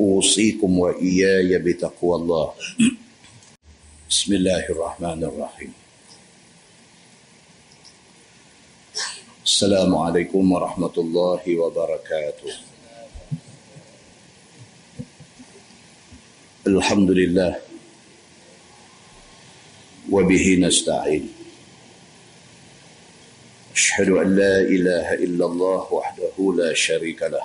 أوصيكم وإياي بتقوى الله. بسم الله الرحمن الرحيم. السلام عليكم ورحمة الله وبركاته. الحمد لله. وبه نستعين. أشهد أن لا إله إلا الله وحده لا شريك له.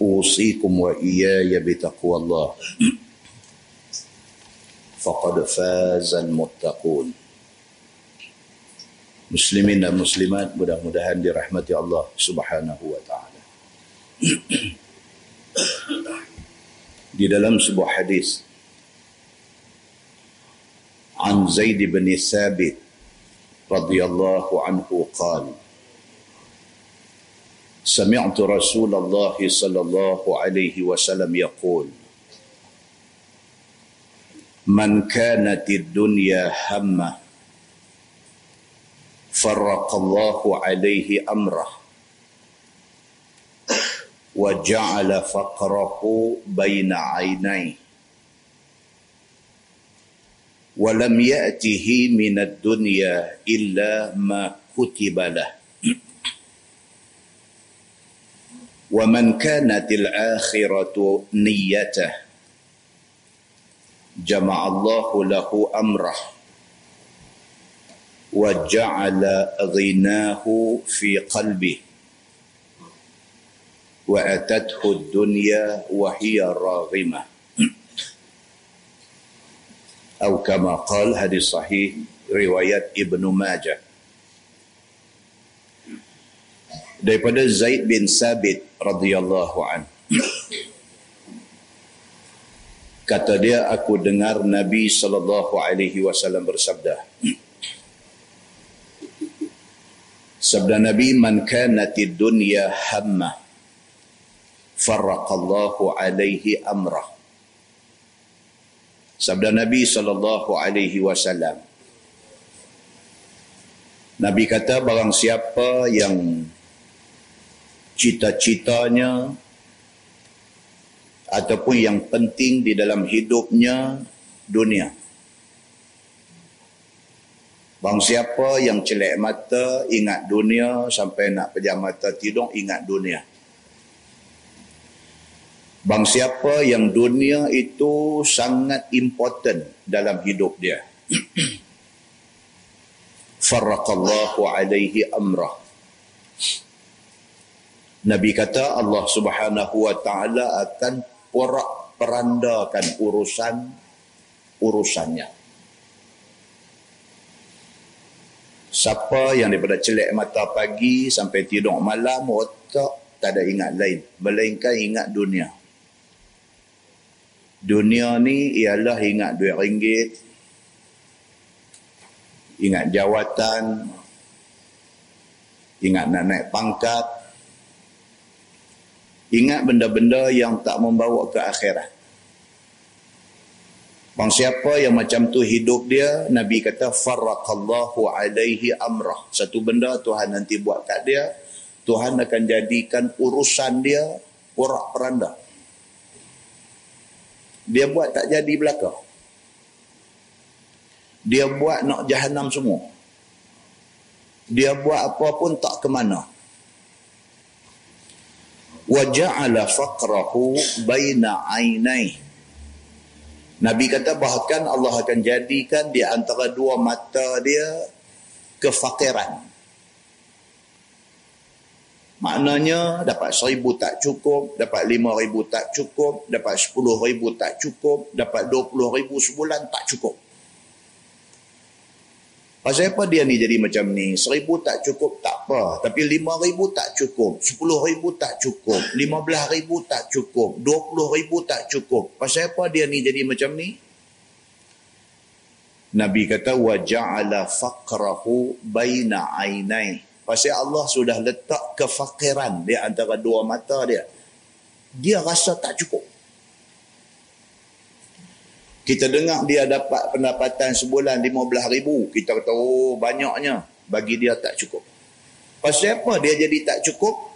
أوصيكم وإياي بتقوى الله فقد فاز المتقون Muslimin dan muslimat mudah-mudahan dirahmati Allah Subhanahu wa taala. Di dalam sebuah hadis An Zaid bin Thabit radhiyallahu anhu qala سمعت رسول الله صلى الله عليه وسلم يقول من كانت الدنيا همة فرق الله عليه أمره وجعل فقره بين عينيه ولم يأته من الدنيا إلا ما كتب له. ومن كانت الآخرة نيته جمع الله له أمره وجعل غناه في قلبه وأتته الدنيا وهي راغمة أو كما قال هذه صحيح رواية ابن ماجه. Daripada Zaid bin Sabit radhiyallahu an. Kata dia aku dengar Nabi sallallahu alaihi wasallam bersabda. Sabda Nabi man kanatid dunya hamma farraqallahu alaihi amrah. Sabda Nabi sallallahu alaihi wasallam Nabi kata barang siapa yang cita-citanya ataupun yang penting di dalam hidupnya dunia. Bang siapa yang celek mata ingat dunia sampai nak pejam mata tidur ingat dunia. Bang siapa yang dunia itu sangat important dalam hidup dia. Farraqallahu alaihi amrah Nabi kata Allah Subhanahu wa taala akan porak perandakan urusan urusannya. Siapa yang daripada celek mata pagi sampai tidur malam otak tak ada ingat lain melainkan ingat dunia. Dunia ni ialah ingat duit ringgit, ingat jawatan, ingat nak naik pangkat, Ingat benda-benda yang tak membawa ke akhirat. Bang siapa yang macam tu hidup dia, Nabi kata farraqallahu alaihi amrah. Satu benda Tuhan nanti buat kat dia, Tuhan akan jadikan urusan dia porak peranda. Dia buat tak jadi belaka. Dia buat nak jahanam semua. Dia buat apa pun tak ke mana. Wa ja'ala faqrahu baina 'ainaihi Nabi kata bahkan Allah akan jadikan di antara dua mata dia kefakiran. Maknanya dapat seribu tak cukup, dapat lima ribu tak cukup, dapat sepuluh ribu tak cukup, dapat dua puluh ribu sebulan tak cukup. Pasal apa dia ni jadi macam ni? Seribu tak cukup tak apa. Tapi lima ribu tak cukup. Sepuluh ribu tak cukup. Lima belah ribu tak cukup. Dua puluh ribu tak cukup. Pasal apa dia ni jadi macam ni? Nabi kata, وَجَعَلَ فَقْرَهُ بَيْنَ عَيْنَيْ Pasal Allah sudah letak kefakiran di antara dua mata dia. Dia rasa tak cukup kita dengar dia dapat pendapatan sebulan 15 ribu. Kita kata oh banyaknya. Bagi dia tak cukup. Pasal apa dia jadi tak cukup?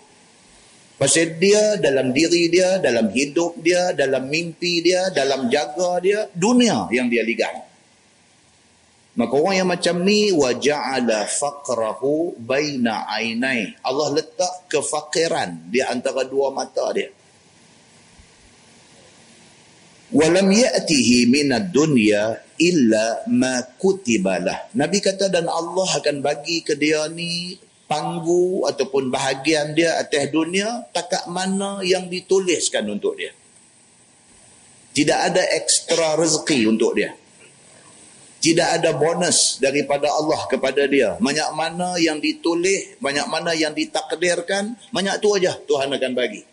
Pasal dia dalam diri dia dalam hidup dia dalam mimpi dia dalam jaga dia dunia yang dia ligat. Maka orang yang macam ni waja'ala faqrahu baina ainai Allah letak kefakiran di antara dua mata dia walam ya'tihi minad dunya illa ma kutibalah nabi kata dan Allah akan bagi ke dia ni panggu ataupun bahagian dia atas dunia takat mana yang dituliskan untuk dia. Tidak ada ekstra rezeki untuk dia. Tidak ada bonus daripada Allah kepada dia. Banyak mana yang ditulis banyak mana yang ditakdirkan banyak tu aja Tuhan akan bagi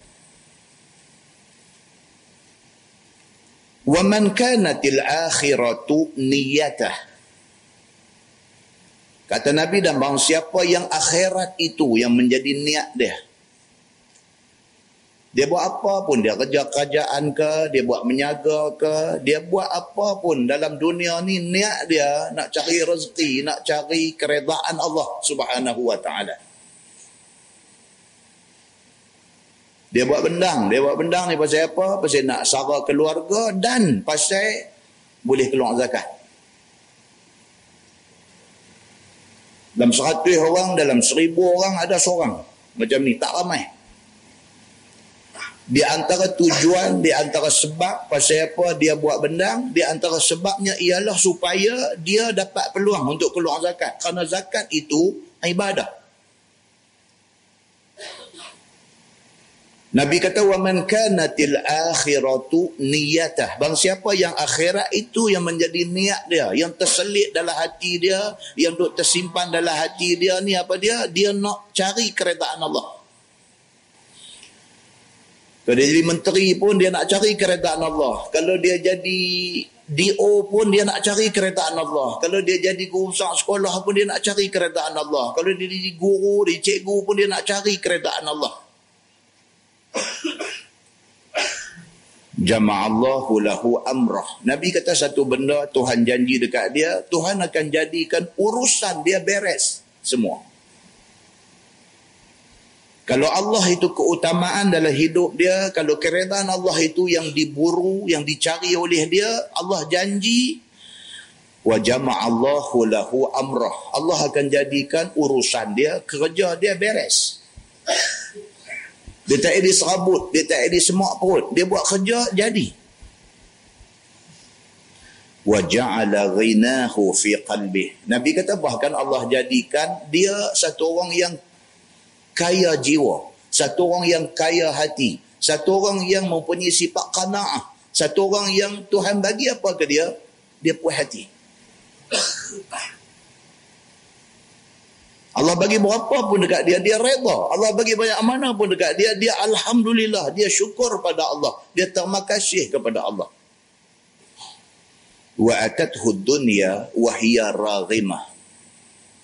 wa man kanatil akhiratu niyatah kata nabi dan bang siapa yang akhirat itu yang menjadi niat dia? Dia buat apa pun dia kerja kerajaan ke dia buat menyaga ke dia buat apa pun dalam dunia ni niat dia nak cari rezeki nak cari keredaan Allah Subhanahu wa taala. Dia buat bendang. Dia buat bendang ni pasal apa? Pasal nak sara keluarga dan pasal boleh keluar zakat. Dalam seratus orang, dalam seribu orang ada seorang. Macam ni, tak ramai. Di antara tujuan, di antara sebab pasal apa dia buat bendang, di antara sebabnya ialah supaya dia dapat peluang untuk keluar zakat. Kerana zakat itu ibadah. Nabi kata wa man kanatil akhiratu niyatah. Bang siapa yang akhirat itu yang menjadi niat dia, yang terselit dalam hati dia, yang duk tersimpan dalam hati dia ni apa dia? Dia nak cari keredaan Allah. Kalau dia jadi menteri pun dia nak cari keredaan Allah. Kalau dia jadi DO pun dia nak cari keredaan Allah. Kalau dia jadi guru besar sekolah pun dia nak cari keredaan Allah. Kalau dia jadi guru, dia cikgu pun dia nak cari keredaan Allah. Jama'allahu lahu amrah. Nabi kata satu benda Tuhan janji dekat dia, Tuhan akan jadikan urusan dia beres semua. Kalau Allah itu keutamaan dalam hidup dia, kalau keredaan Allah itu yang diburu, yang dicari oleh dia, Allah janji wa jama'allahu lahu amrah. Allah akan jadikan urusan dia, kerja dia beres. Dia tak ada serabut, dia tak ada semak perut. Dia buat kerja, jadi. وَجَعَلَ غِنَاهُ فِي قَلْبِهِ Nabi kata bahkan Allah jadikan dia satu orang yang kaya jiwa. Satu orang yang kaya hati. Satu orang yang mempunyai sifat kana'ah. Satu orang yang Tuhan bagi apa ke dia? Dia puas hati. Allah bagi berapa pun dekat dia, dia reda. Allah bagi banyak mana pun dekat dia, dia Alhamdulillah. Dia syukur pada Allah. Dia terima kasih kepada Allah. Wa atathu dunya wa hiya raghimah.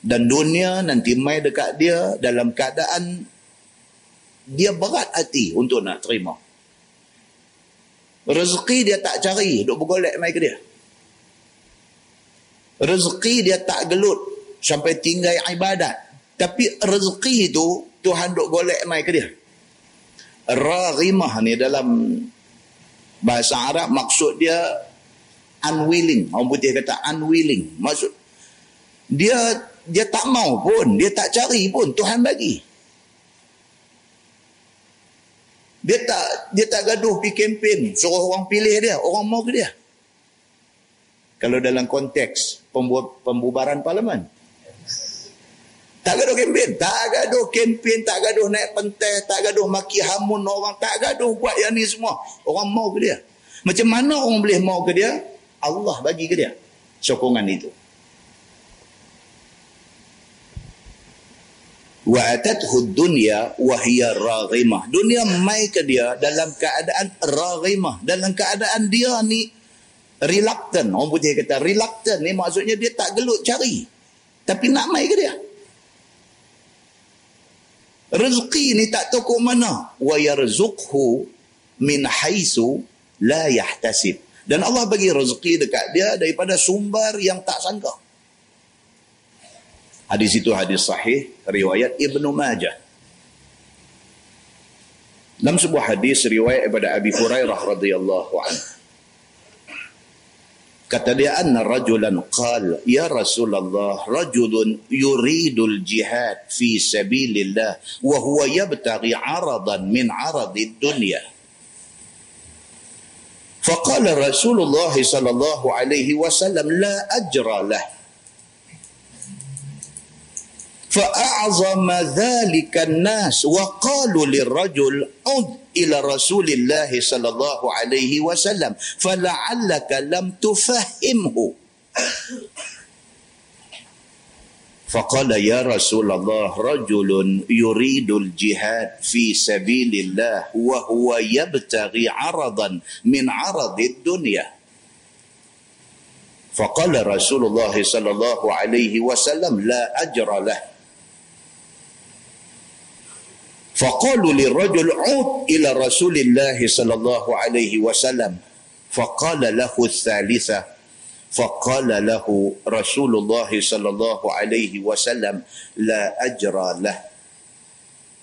Dan dunia nanti mai dekat dia dalam keadaan dia berat hati untuk nak terima. Rezeki dia tak cari, duk bergolek mai ke dia. Rezeki dia tak gelut sampai tinggal ibadat. Tapi rezeki itu Tuhan duk golek mai ke dia. Raghimah ni dalam bahasa Arab maksud dia unwilling. Orang putih kata unwilling. Maksud dia dia tak mau pun, dia tak cari pun Tuhan bagi. Dia tak dia tak gaduh pergi kempen suruh orang pilih dia, orang mau ke dia. Kalau dalam konteks pembubaran parlimen. Tak gaduh kempen, tak gaduh kempen, tak gaduh naik pentas, tak gaduh maki hamun orang, tak gaduh buat yang ni semua. Orang mau ke dia. Macam mana orang boleh mau ke dia? Allah bagi ke dia sokongan itu. wa atathu dunya wa hiya raghimah dunia mai ke dia dalam keadaan raghimah dalam keadaan dia ni reluctant orang putih kata reluctant ni maksudnya dia tak gelut cari tapi nak mai ke dia rezeki ni tak tahu ke mana wa yarzuqhu min haisu la yahtasib dan Allah bagi rezeki dekat dia daripada sumber yang tak sangka Hadis itu hadis sahih riwayat Ibnu Majah. Dalam sebuah hadis riwayat daripada Abi Hurairah radhiyallahu anhu. Kata dia anna rajulan qal ya Rasulullah rajulun yuridul jihad fi sabilillah wa huwa yabtaghi aradan min aradid dunya. فقال رسول الله صلى الله عليه وسلم لا فأعظم ذلك الناس وقالوا للرجل عد إلى رسول الله صلى الله عليه وسلم فلعلك لم تفهمه. فقال يا رسول الله رجل يريد الجهاد في سبيل الله وهو يبتغي عرضا من عرض الدنيا. فقال رسول الله صلى الله عليه وسلم لا أجر له. فقالوا للرجل عود إلى رسول الله صلى الله عليه وسلم. فقال له الثالثة فقال له رسول الله صلى الله عليه وسلم لا أجر له.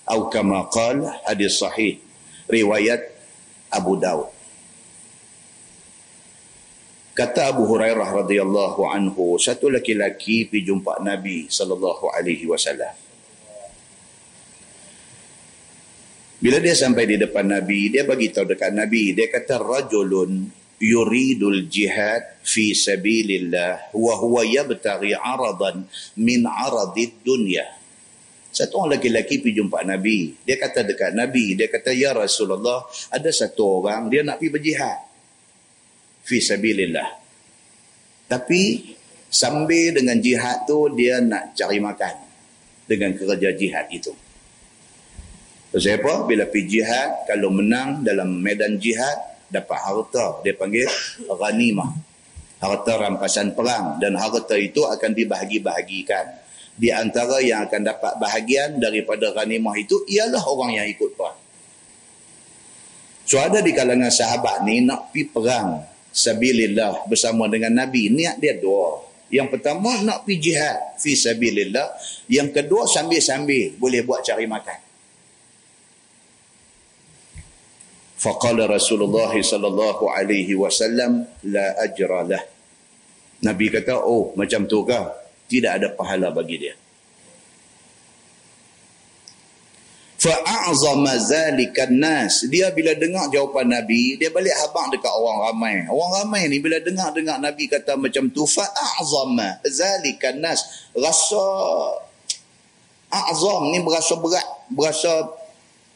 أو كما قال حديث صحيح رواية أبو داود. Kata Abu Hurairah radhiyallahu anhu, satu laki-laki pergi jumpa Nabi sallallahu alaihi wasallam. Bila dia sampai di depan Nabi, dia bagi tahu dekat Nabi, dia kata rajulun yuridul jihad fi sabilillah wa huwa yabtaghi aradan min aradid dunya. Satu orang lelaki pergi jumpa Nabi. Dia kata dekat Nabi, dia kata ya Rasulullah, ada satu orang dia nak pergi berjihad fi sabilillah. Tapi sambil dengan jihad tu dia nak cari makan dengan kerja jihad itu. Sebab apa? Bila pergi jihad, kalau menang dalam medan jihad, dapat harta. Dia panggil ghanimah. Harta rampasan perang. Dan harta itu akan dibahagi-bahagikan. Di antara yang akan dapat bahagian daripada ghanimah itu, ialah orang yang ikut perang. So ada di kalangan sahabat ni nak pergi perang sabilillah bersama dengan Nabi. Niat dia dua. Yang pertama nak pergi jihad fi sabilillah. Yang kedua sambil-sambil boleh buat cari makan. Faqala Rasulullah sallallahu alaihi wasallam la ajra lah. Nabi kata, oh macam tu kah? Tidak ada pahala bagi dia. Fa'a'zama zalika nas. Dia bila dengar jawapan Nabi, dia balik habang dekat orang ramai. Orang ramai ni bila dengar-dengar Nabi kata macam tu, fa'a'zama zalika nas. Rasa a'zam ni berasa berat, berasa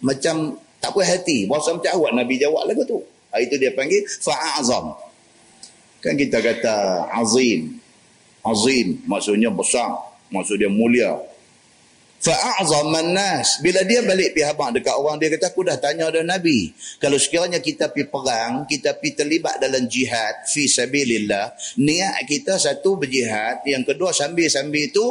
macam tak puas hati. Bahasa macam awak Nabi jawab lagu tu itu dia panggil fa'azam. Kan kita kata azim. Azim maksudnya besar. Maksudnya mulia. Fa'azam nas bila dia balik pergi habang dekat orang dia kata aku dah tanya ada Nabi kalau sekiranya kita pergi perang kita pergi terlibat dalam jihad fi sabilillah niat kita satu berjihad yang kedua sambil-sambil itu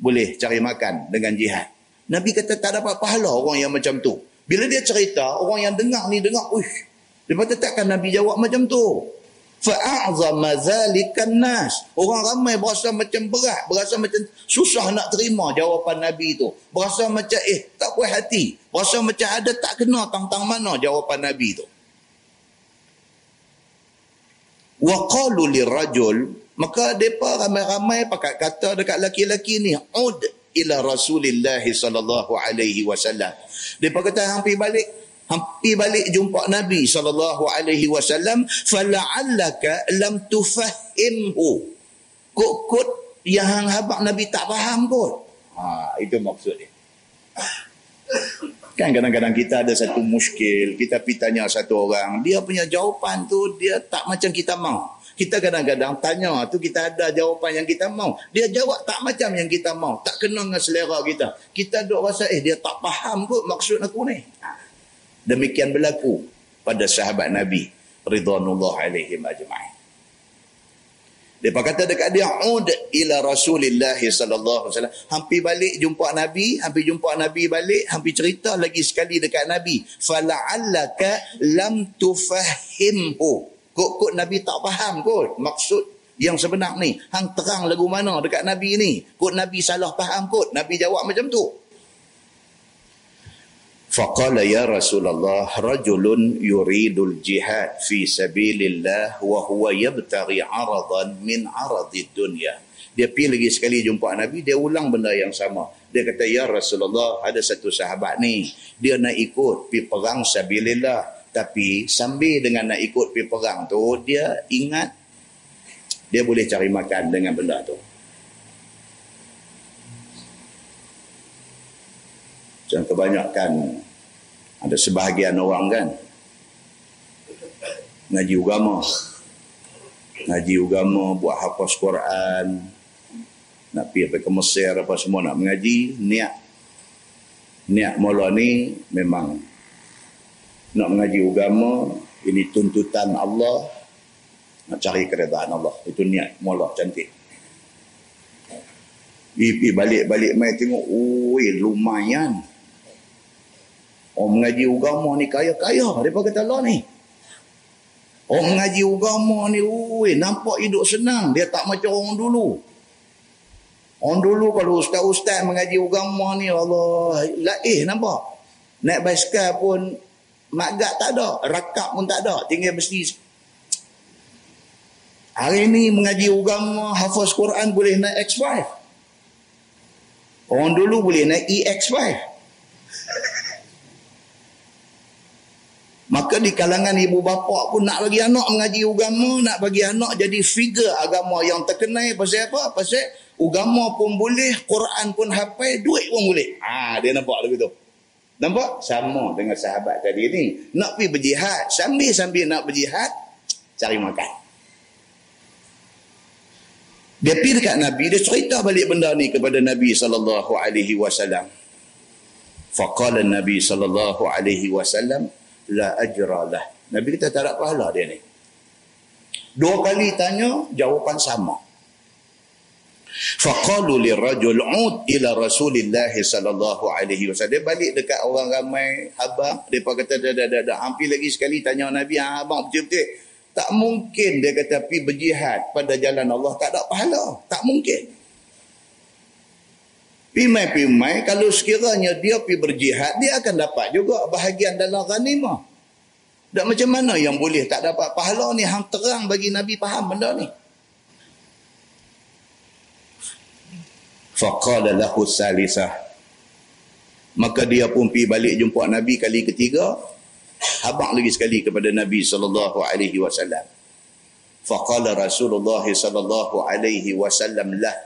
boleh cari makan dengan jihad. Nabi kata tak dapat pahala orang yang macam tu Bila dia cerita, orang yang dengar ni dengar, uish, dia kata takkan Nabi jawab macam tu. Fa'a'zama zalikan nas. Orang ramai berasa macam berat, berasa macam susah nak terima jawapan Nabi tu. Berasa macam eh tak puas hati. Berasa macam ada tak kena tang-tang mana jawapan Nabi tu. Wa qalu lirajul maka depa ramai-ramai pakai kata dekat laki-laki ni ud ila Rasulillah sallallahu alaihi wasallam. Depa kata hampir balik hampir balik jumpa Nabi sallallahu alaihi wasallam fala'allaka lam tufahimhu kut-kut yang habaq Nabi tak faham kot. Ha itu maksud dia. Kan kadang-kadang kita ada satu muskil kita pergi tanya satu orang dia punya jawapan tu dia tak macam kita mau kita kadang-kadang tanya tu kita ada jawapan yang kita mau dia jawab tak macam yang kita mau tak kena dengan selera kita kita duk rasa eh dia tak faham kot maksud aku ni Demikian berlaku pada sahabat Nabi ridwanullah alaihim ajma'in. Dia kata dekat dia ud ila Rasulillah sallallahu alaihi wasallam. Hampir balik jumpa Nabi, hampir jumpa Nabi balik, hampir cerita lagi sekali dekat Nabi. Fala'allaka lam tufahimhu. Kok-kok Nabi tak faham kot maksud yang sebenar ni. Hang terang lagu mana dekat Nabi ni. Kok Nabi salah faham kot. Nabi jawab macam tu. Faqala ya Rasulullah rajulun yuridul jihad fi sabilillah wa huwa yabtaghi aradan min aradid dunya. Dia pergi lagi sekali jumpa Nabi, dia ulang benda yang sama. Dia kata, Ya Rasulullah, ada satu sahabat ni. Dia nak ikut pergi perang sabilillah tapi sambil dengan nak ikut pergi perang tu dia ingat dia boleh cari makan dengan benda tu. Dan kebanyakan ada sebahagian orang kan? Ngaji agama. Ngaji agama buat hafaz Quran nak pergi ke Mesir apa semua nak mengaji niat. Niat mula ni memang nak mengaji agama ini tuntutan Allah nak cari keredaan Allah itu niat mula cantik Pergi balik-balik mai tengok, oi lumayan. Orang mengaji agama ni kaya-kaya. Mereka kata Allah ni. Orang mengaji agama ni, ui, nampak hidup senang. Dia tak macam orang dulu. Orang dulu kalau ustaz-ustaz mengaji agama ni, Allah, laih nampak. Naik basikal pun, magat tak ada. Rakap pun tak ada. Tinggal mesti. Hari ni mengaji agama, hafaz Quran boleh naik X5. Orang dulu boleh naik EX5. Maka di kalangan ibu bapa pun nak bagi anak mengaji agama, nak bagi anak jadi figure agama yang terkenal pasal apa? Pasal agama pun boleh, Quran pun hafal, duit pun boleh. Ah, ha, dia nampak begitu. Nampak? Sama dengan sahabat tadi ni. Nak pergi berjihad, sambil-sambil nak berjihad, cari makan. Dia pergi dekat Nabi, dia cerita balik benda ni kepada Nabi sallallahu alaihi wasallam. Faqala Nabi sallallahu alaihi wasallam, la ajra lah. Nabi kita tak ada pahala dia ni. Dua kali tanya, jawapan sama. Faqalu lirajul ud ila Rasulillah sallallahu alaihi wasallam. Dia balik dekat orang ramai, abang, depa kata dah dah dah hampir lagi sekali tanya Nabi, ah, abang betul-betul tak mungkin dia kata pi berjihad pada jalan Allah tak ada pahala. Tak mungkin. Pimai-pimai kalau sekiranya dia pergi berjihad dia akan dapat juga bahagian dalam ghanimah. Dan macam mana yang boleh tak dapat pahala ni hang terang bagi Nabi faham benda ni. Faqala lahu salisah. Maka dia pun pergi balik jumpa Nabi kali ketiga. Habaq lagi sekali kepada Nabi sallallahu alaihi wasallam. Faqala Rasulullah sallallahu alaihi wasallam lah.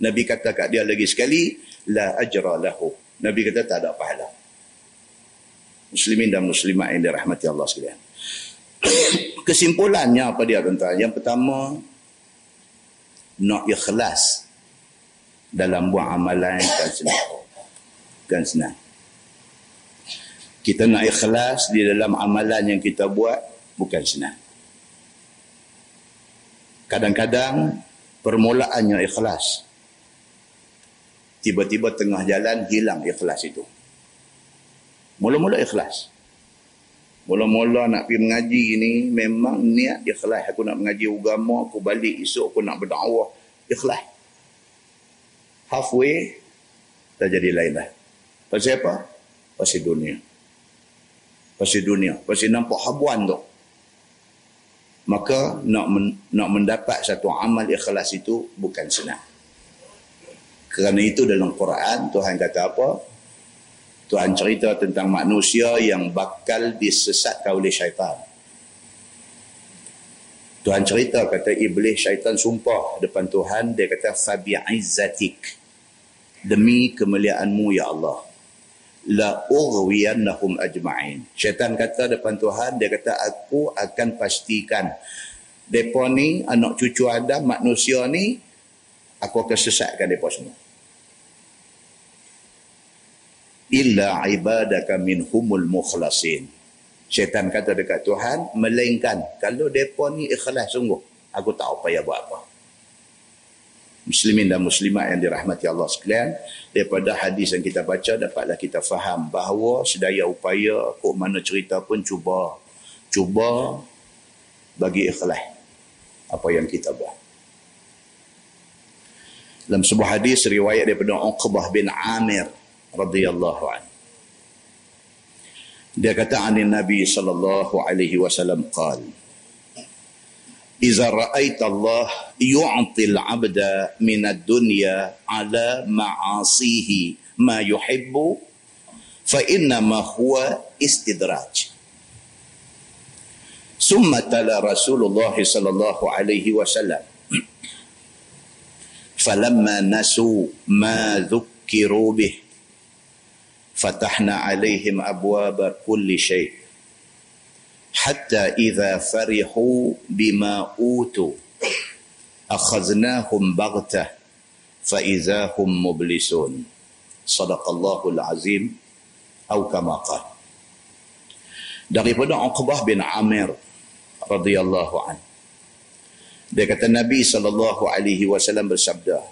Nabi kata kat dia lagi sekali, la ajra lahu. Nabi kata tak ada pahala. Muslimin dan muslimat yang dirahmati Allah sekalian. Kesimpulannya apa dia kata? Yang pertama, nak ikhlas dalam buat amalan kan senang. Kan senang. Kita nak ikhlas di dalam amalan yang kita buat bukan senang. Kadang-kadang permulaannya ikhlas tiba-tiba tengah jalan hilang ikhlas itu Mula-mula ikhlas. Mula-mula nak pergi mengaji ni memang niat ikhlas. Aku nak mengaji agama, aku balik esok aku nak berdakwah. Ikhlas. Halfway, dah jadi lain lah. Pasal apa? Pasal dunia. Pasal dunia. Pasal nampak habuan tu. Maka nak men, nak mendapat satu amal ikhlas itu bukan senang. Kerana itu dalam Quran Tuhan kata apa? Tuhan cerita tentang manusia yang bakal disesatkan oleh syaitan. Tuhan cerita kata iblis syaitan sumpah depan Tuhan dia kata fabi izzatik demi kemuliaanmu ya Allah la ughwiyannahum ajma'in. Syaitan kata depan Tuhan dia kata aku akan pastikan depa ni anak cucu Adam manusia ni aku akan sesatkan depa semua illa ibadaka minhumul mukhlasin. Syaitan kata dekat Tuhan, melainkan kalau mereka ni ikhlas sungguh, aku tak payah buat apa. Muslimin dan muslimat yang dirahmati Allah sekalian, daripada hadis yang kita baca, dapatlah kita faham bahawa sedaya upaya, kok mana cerita pun cuba, cuba bagi ikhlas apa yang kita buat. Dalam sebuah hadis riwayat daripada Uqbah bin Amir radhiyallahu anhu. Dia kata an Nabi sallallahu alaihi wasallam qal Iza ra'aita Allah yu'ti al-'abda min ad-dunya 'ala ma'asihi ma yuhibbu fa inna ma huwa istidraj. ثم تلا رسول الله صلى الله عليه وسلم فلما نسوا ما ذكروا به فتحنا عليهم أبواب كل شيء. حتى إذا فرحوا بما أوتوا أخذناهم بغتة فإذا هم مبلسون. صدق الله العظيم أو كما قال. Daripada Uqbah bin Amir radhiyallahu an dia kata Nabi sallallahu alaihi wasallam bersabda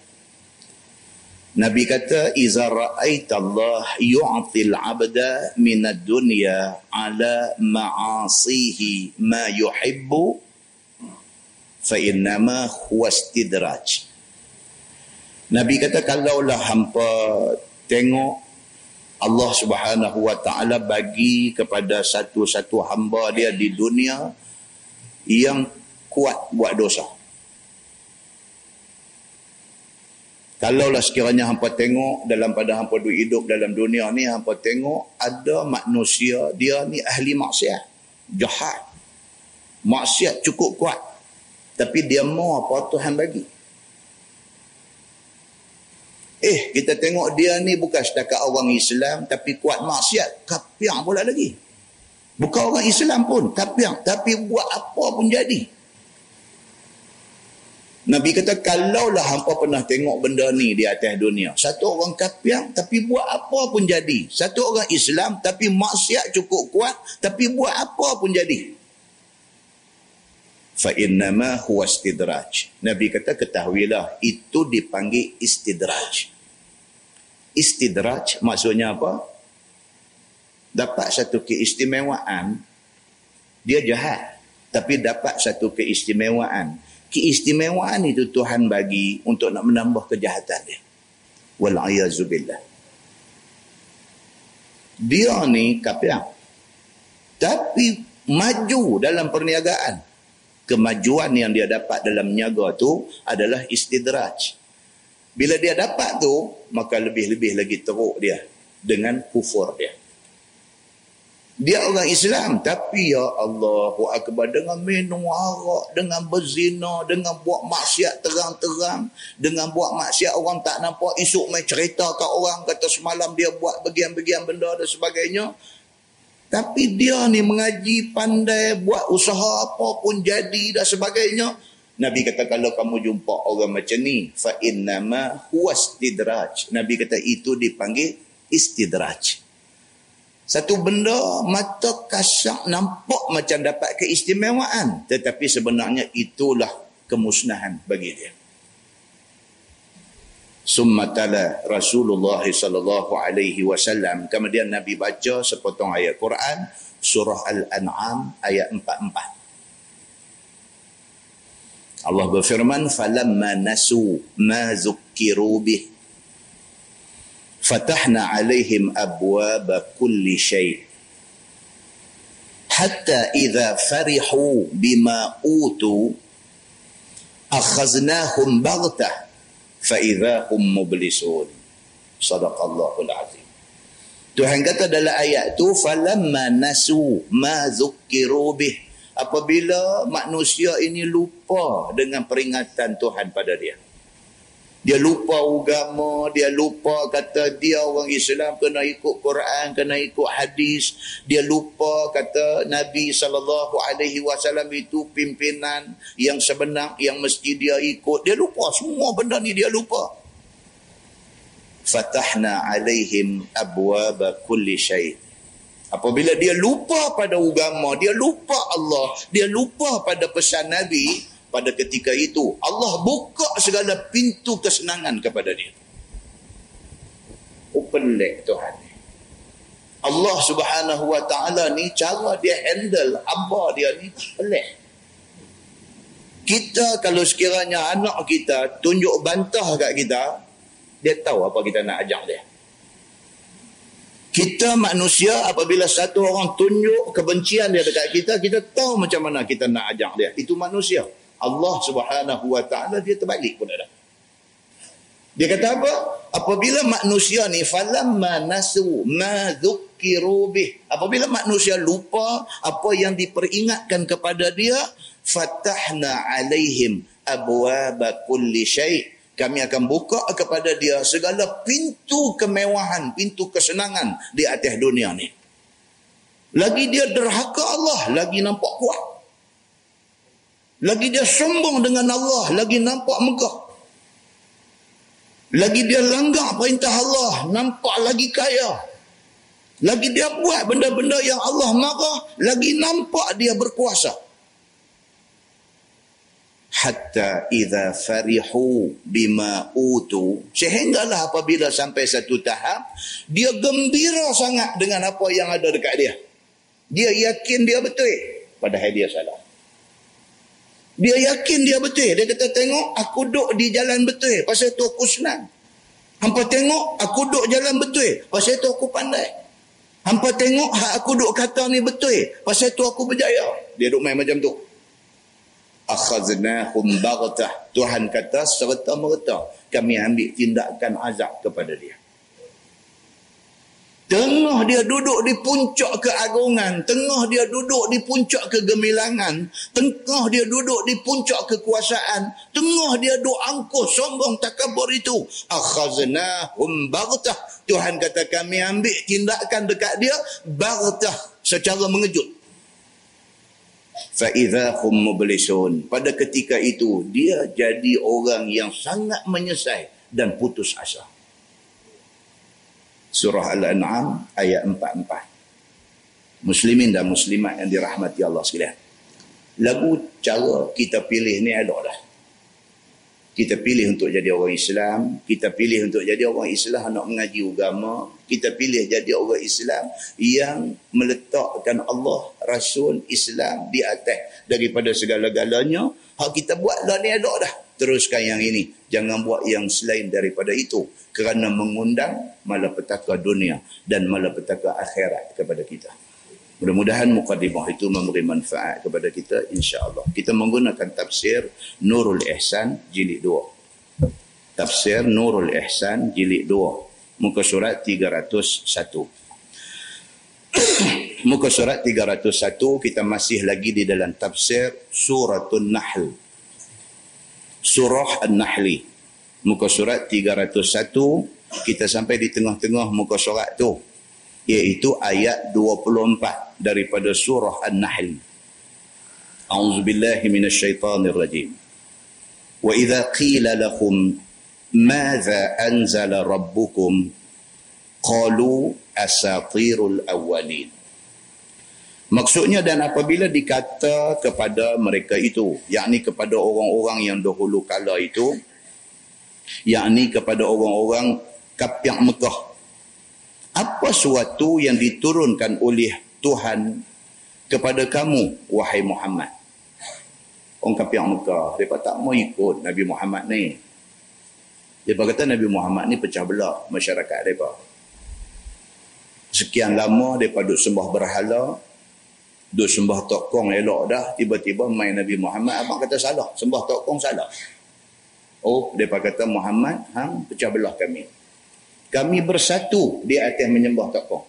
Nabi kata iza ra'aita Allah yu'til 'abda min ad-dunya 'ala ma'asihi ma yuhibbu fa innama huwa istidraj. Nabi kata kalaulah hampa tengok Allah Subhanahu wa taala bagi kepada satu-satu hamba dia di dunia yang kuat buat dosa. Kalaulah sekiranya hampa tengok dalam pada hampa duduk hidup dalam dunia ni, hampa tengok ada manusia, dia ni ahli maksiat. Jahat. Maksiat cukup kuat. Tapi dia mau apa Tuhan bagi. Eh, kita tengok dia ni bukan setakat orang Islam, tapi kuat maksiat. Kapiang pula lagi. Bukan orang Islam pun, kapiang. Tapi buat apa pun jadi. Nabi kata kalaulah hampa pernah tengok benda ni di atas dunia. Satu orang kapiang tapi buat apa pun jadi. Satu orang Islam tapi maksiat cukup kuat tapi buat apa pun jadi. Fa innama huwa istidraj. Nabi kata ketahuilah itu dipanggil istidraj. Istidraj maksudnya apa? Dapat satu keistimewaan dia jahat tapi dapat satu keistimewaan keistimewaan itu Tuhan bagi untuk nak menambah kejahatan dia. Wal'ayazubillah. Dia ni kapiang. Tapi maju dalam perniagaan. Kemajuan yang dia dapat dalam niaga tu adalah istidraj. Bila dia dapat tu, maka lebih-lebih lagi teruk dia dengan kufur dia. Dia orang Islam tapi ya Allah akbar dengan minum arak, dengan berzina, dengan buat maksiat terang-terang, dengan buat maksiat orang tak nampak esok mai cerita kat orang kata semalam dia buat bagian-bagian benda dan sebagainya. Tapi dia ni mengaji pandai buat usaha apa pun jadi dan sebagainya. Nabi kata kalau kamu jumpa orang macam ni fa innama huwa istidraj. Nabi kata itu dipanggil istidraj. Satu benda mata kasar nampak macam dapat keistimewaan. Tetapi sebenarnya itulah kemusnahan bagi dia. summa tala Rasulullah sallallahu alaihi wasallam kemudian Nabi baca sepotong ayat Quran surah Al-An'am ayat 44 Allah berfirman falamma nasu ma zukkiru bih fatahna alaihim abwab kulli shay. Hatta idza farihu bima utu akhaznahum baghtah fa idza hum mublisun. Sadaqallahul azim. Tuhan kata dalam ayat tu falamma nasu ma zukkiru bih. Apabila manusia ini lupa dengan peringatan Tuhan pada dia dia lupa agama, dia lupa kata dia orang Islam kena ikut Quran, kena ikut hadis. Dia lupa kata Nabi SAW itu pimpinan yang sebenar yang mesti dia ikut. Dia lupa semua benda ni dia lupa. Fatahna alaihim abwaba kulli syait. Apabila dia lupa pada agama, dia lupa Allah, dia lupa pada pesan Nabi, pada ketika itu Allah buka segala pintu kesenangan kepada dia. Oh pelik Tuhan. Allah subhanahu wa ta'ala ni cara dia handle hamba dia ni pelik. Kita kalau sekiranya anak kita tunjuk bantah kat kita dia tahu apa kita nak ajak dia. Kita manusia apabila satu orang tunjuk kebencian dia dekat kita kita tahu macam mana kita nak ajak dia. Itu manusia Allah Subhanahu wa taala dia terbalik pun ada. Dia kata apa? Apabila manusia ni falamma nasu ma dzukiru bih. Apabila manusia lupa apa yang diperingatkan kepada dia, fatahna alaihim abwaba kulli syai. Kami akan buka kepada dia segala pintu kemewahan, pintu kesenangan di atas dunia ni. Lagi dia derhaka Allah, lagi nampak kuat. Lagi dia sombong dengan Allah, lagi nampak megah. Lagi dia langgar perintah Allah, nampak lagi kaya. Lagi dia buat benda-benda yang Allah marah, lagi nampak dia berkuasa. Hatta idza farihu bima utu. Sehinggalah apabila sampai satu tahap, dia gembira sangat dengan apa yang ada dekat dia. Dia yakin dia betul, padahal dia salah. Dia yakin dia betul. Dia kata tengok aku duduk di jalan betul. Pasal tu aku senang. Hampa tengok aku duduk jalan betul. Pasal tu aku pandai. Hampa tengok hak aku duduk kata ni betul. Pasal tu aku berjaya. Dia duduk main macam tu. Akhaznahum baghtah. Tuhan kata serta merta kami ambil tindakan azab kepada dia. Tengah dia duduk di puncak keagungan. Tengah dia duduk di puncak kegemilangan. Tengah dia duduk di puncak kekuasaan. Tengah dia duduk angkuh sombong takabur itu. Akhaznahum baghtah. Tuhan kata kami ambil tindakan dekat dia. Baghtah secara mengejut. Fa'idhahum mublisun. Pada ketika itu, dia jadi orang yang sangat menyesal dan putus asa surah Al-An'am ayat 44. Muslimin dan muslimat yang dirahmati Allah sekalian. Lagu cara kita pilih ni elok dah. Kita pilih untuk jadi orang Islam. Kita pilih untuk jadi orang Islam nak mengaji agama. Kita pilih jadi orang Islam yang meletakkan Allah, Rasul, Islam di atas daripada segala-galanya. Hak kita buat dah ni elok dah. Teruskan yang ini. Jangan buat yang selain daripada itu. Kerana mengundang malapetaka dunia dan malapetaka akhirat kepada kita. Mudah-mudahan mukadimah itu memberi manfaat kepada kita insya-Allah. Kita menggunakan tafsir Nurul Ihsan jilid 2. Tafsir Nurul Ihsan jilid 2. Muka surat 301. Muka surat 301 kita masih lagi di dalam tafsir Suratul Nahl. Surah An-Nahli. Muka surat 301 kita sampai di tengah-tengah muka surat tu iaitu ayat 24 daripada surah An-Nahl. A'udzu billahi rajim. Wa idza qila lahum madza anzala rabbukum qalu asatirul awwalin. Maksudnya dan apabila dikata kepada mereka itu, yakni kepada orang-orang yang dahulu kala itu, yakni kepada orang-orang kapiak Mekah. Apa suatu yang diturunkan oleh Tuhan kepada kamu wahai Muhammad? Orang kapiak Mekah mereka tak mau ikut Nabi Muhammad ni. Dia kata Nabi Muhammad ni pecah belah masyarakat mereka. Sekian lama mereka duduk sembah berhala duduk sembah tokong elok dah tiba-tiba main Nabi Muhammad abang kata salah. Sembah tokong salah. Oh mereka kata Muhammad hang pecah belah kami. Kami bersatu di atas menyembah tokong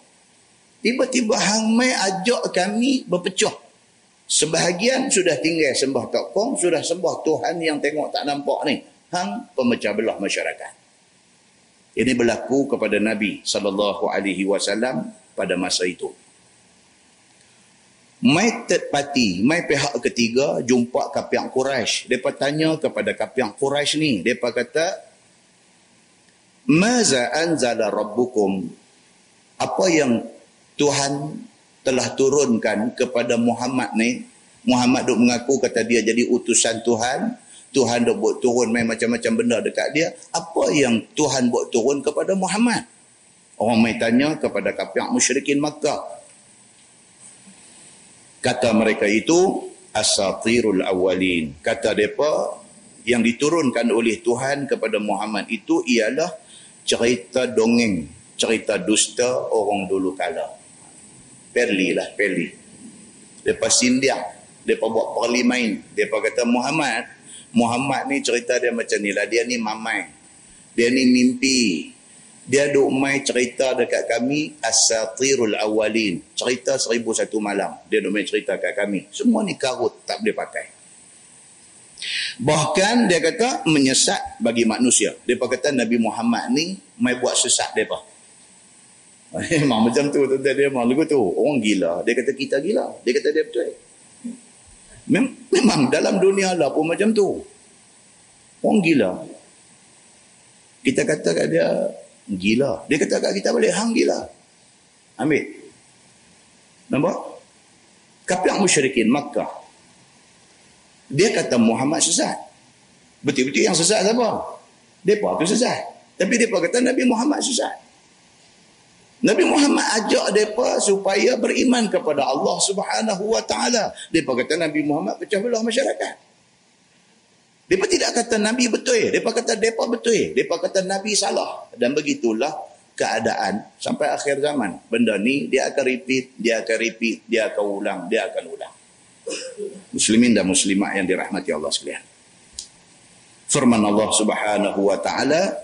tiba-tiba hang main ajak kami berpecah. Sebahagian sudah tinggal sembah tokong sudah sembah Tuhan yang tengok tak nampak ni. Hang pemecah belah masyarakat. Ini berlaku kepada Nabi sallallahu alaihi wasallam pada masa itu Mai third party, mai pihak ketiga jumpa kapiak Quraisy. Depa tanya kepada kapiak Quraisy ni, depa kata Maza anzala rabbukum? Apa yang Tuhan telah turunkan kepada Muhammad ni? Muhammad duk mengaku kata dia jadi utusan Tuhan. Tuhan duk buat turun main macam-macam benda dekat dia. Apa yang Tuhan buat turun kepada Muhammad? Orang mai tanya kepada kapiak musyrikin Makkah kata mereka itu asatirul awalin kata mereka yang diturunkan oleh Tuhan kepada Muhammad itu ialah cerita dongeng cerita dusta orang dulu kala. Perli lah perli. Mereka sindiak mereka buat perli main mereka kata Muhammad Muhammad ni cerita dia macam ni lah. Dia ni mamai. Dia ni mimpi dia duk main cerita dekat kami asatirul awalin. Cerita seribu satu malam. Dia duk main cerita dekat kami. Semua ni karut tak boleh pakai. Bahkan dia kata menyesat bagi manusia. Dia kata Nabi Muhammad ni main buat sesat dia memang macam tu tu dia memang lagu tu. Orang gila. Dia kata kita gila. Dia kata dia betul. Memang dalam dunia lah pun macam tu. Orang gila. Kita kata kat dia Gila. Dia kata kat kita balik, hang gila. Ambil. Nampak? Kapiak musyrikin Makkah. Dia kata Muhammad sesat. Betul-betul yang sesat siapa? Mereka tu sesat. Tapi mereka kata Nabi Muhammad sesat. Nabi Muhammad ajak mereka supaya beriman kepada Allah subhanahu wa ta'ala. Mereka kata Nabi Muhammad pecah belah masyarakat. Mereka tidak kata Nabi betul. Mereka kata mereka betul. Mereka kata Nabi salah. Dan begitulah keadaan sampai akhir zaman. Benda ni dia akan repeat, dia akan repeat, dia akan ulang, dia akan ulang. Muslimin dan muslimat yang dirahmati Allah sekalian. Firman Allah subhanahu wa ta'ala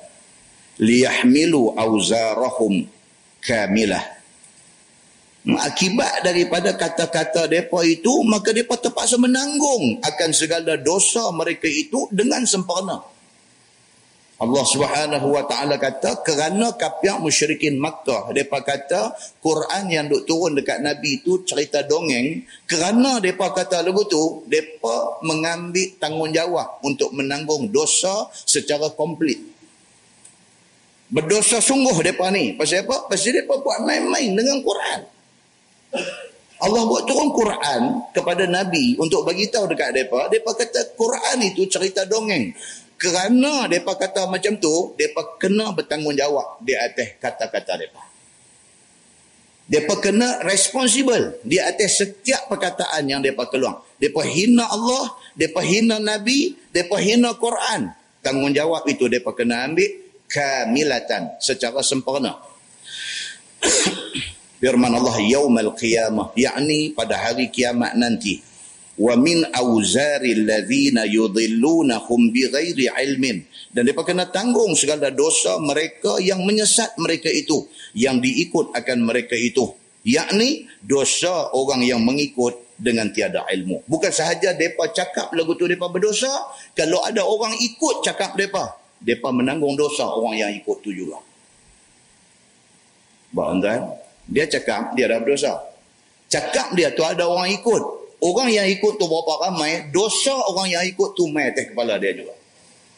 liyahmilu awzarahum kamilah akibat daripada kata-kata mereka itu maka mereka terpaksa menanggung akan segala dosa mereka itu dengan sempurna. Allah Subhanahu wa taala kata kerana kapiak musyrikin Makkah depa kata Quran yang duk turun dekat nabi itu cerita dongeng. Kerana depa kata lagu tu depa mengambil tanggungjawab untuk menanggung dosa secara komplit. Berdosa sungguh depa ni. Pasal apa? Pasal depa buat main-main dengan Quran Allah buat turun Quran kepada Nabi untuk bagi tahu dekat mereka. Mereka kata Quran itu cerita dongeng. Kerana mereka kata macam tu, mereka kena bertanggungjawab di atas kata-kata mereka. Mereka kena responsible di atas setiap perkataan yang mereka keluar. Mereka hina Allah, mereka hina Nabi, mereka hina Quran. Tanggungjawab itu mereka kena ambil kamilatan secara sempurna. firman Allah yaumal qiyamah yakni pada hari kiamat nanti. Wa min auzari alladhina yudhillunahum bighairi ilmin. Dan mereka kena tanggung segala dosa mereka yang menyesat mereka itu yang diikut akan mereka itu. Yakni dosa orang yang mengikut dengan tiada ilmu. Bukan sahaja depa cakap lagu tu depa berdosa kalau ada orang ikut cakap depa depa menanggung dosa orang yang ikut tu juga. Bahan dia cakap dia dah berdosa. Cakap dia tu ada orang ikut. Orang yang ikut tu berapa ramai, dosa orang yang ikut tu mai atas kepala dia juga.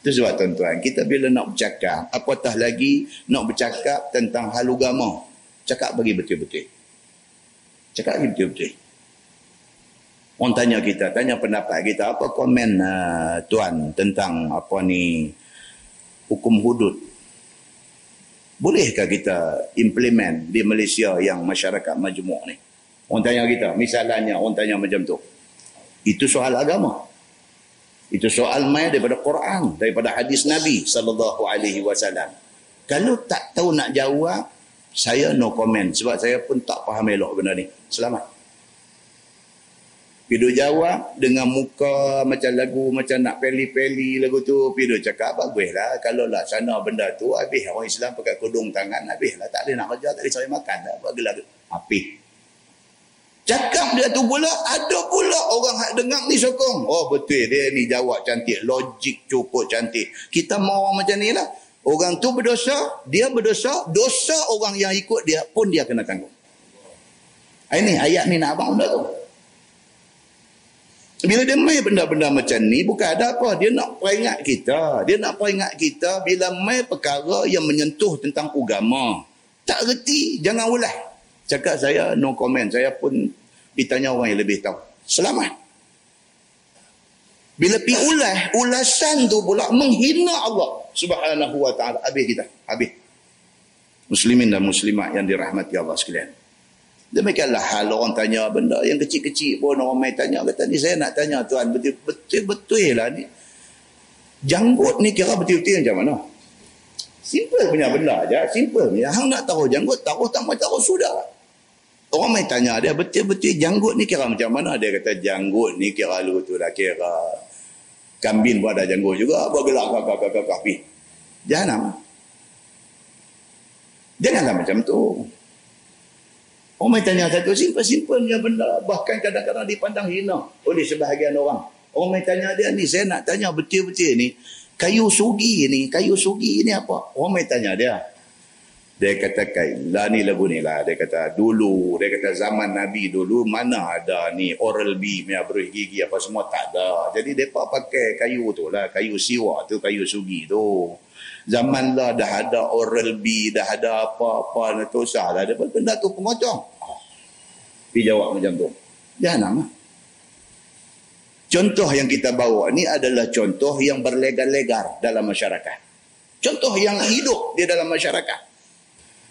Itu sebab tuan-tuan, kita bila nak bercakap, apatah lagi nak bercakap tentang hal agama. Cakap bagi betul-betul. Cakap bagi betul-betul. Orang tanya kita, tanya pendapat kita, apa komen uh, tuan tentang apa ni hukum hudud. Bolehkah kita implement di Malaysia yang masyarakat majmuk ni? Orang tanya kita, misalnya orang tanya macam tu. Itu soal agama. Itu soal mai daripada Quran, daripada hadis Nabi sallallahu alaihi wasallam. Kalau tak tahu nak jawab, saya no comment sebab saya pun tak faham elok benda ni. Selamat. Pido jawab dengan muka macam lagu macam nak peli-peli lagu tu. Pido cakap bagus lah. Kalau lah sana benda tu habis orang Islam pakai kudung tangan habis lah. Tak ada nak kerja, tak ada cari makan lah. Buat gelap Habis. Cakap dia tu pula, ada pula orang yang dengar ni sokong. Oh betul dia ni jawab cantik. Logik cukup cantik. Kita mau orang macam ni lah. Orang tu berdosa, dia berdosa, dosa orang yang ikut dia pun dia kena tanggung. Ini ayat ni nak abang benda tu. Bila dia main benda-benda macam ni, bukan ada apa. Dia nak peringat kita. Dia nak peringat kita bila main perkara yang menyentuh tentang agama. Tak reti, jangan ulah. Cakap saya, no comment. Saya pun ditanya orang yang lebih tahu. Selamat. Bila pi ulah, ulasan tu pula menghina Allah subhanahu wa ta'ala. Habis kita. Habis. Muslimin dan muslimat yang dirahmati Allah sekalian. Demikianlah hal orang tanya benda. Yang kecil-kecil pun orang main tanya kata ni saya nak tanya tuan betul-betul lah ni. Janggut ni kira betul-betul macam mana? Simple punya benda aja simple punya. Hang nak tahu janggut tahu tak mau tahu sudah. Orang main tanya dia betul-betul janggut ni kira macam mana? Dia kata janggut ni kira lu tu dah kira kambing pun ada janggut juga bergelak kakak-kakak jangan janganlah macam tu Orang main tanya satu simple-simple punya benda. Bahkan kadang-kadang dipandang hina oleh sebahagian orang. Main tanya dia ni, saya nak tanya betul-betul ni, kayu sugi ni, kayu sugi ni apa? Main tanya dia. Dia kata, lah ni lagu ni lah. Dia kata, dulu, dia kata zaman Nabi dulu, mana ada ni oral B, punya beruh gigi apa semua, tak ada. Jadi, mereka pakai kayu tu lah, kayu siwa tu, kayu sugi tu. Zaman lah dah ada oral B, dah ada apa-apa, tu sah lah. Dia benda tu pengocong. Dia jawab macam tu. Jangan lah. Contoh yang kita bawa ni adalah contoh yang berlegar-legar dalam masyarakat. Contoh yang hidup di dalam masyarakat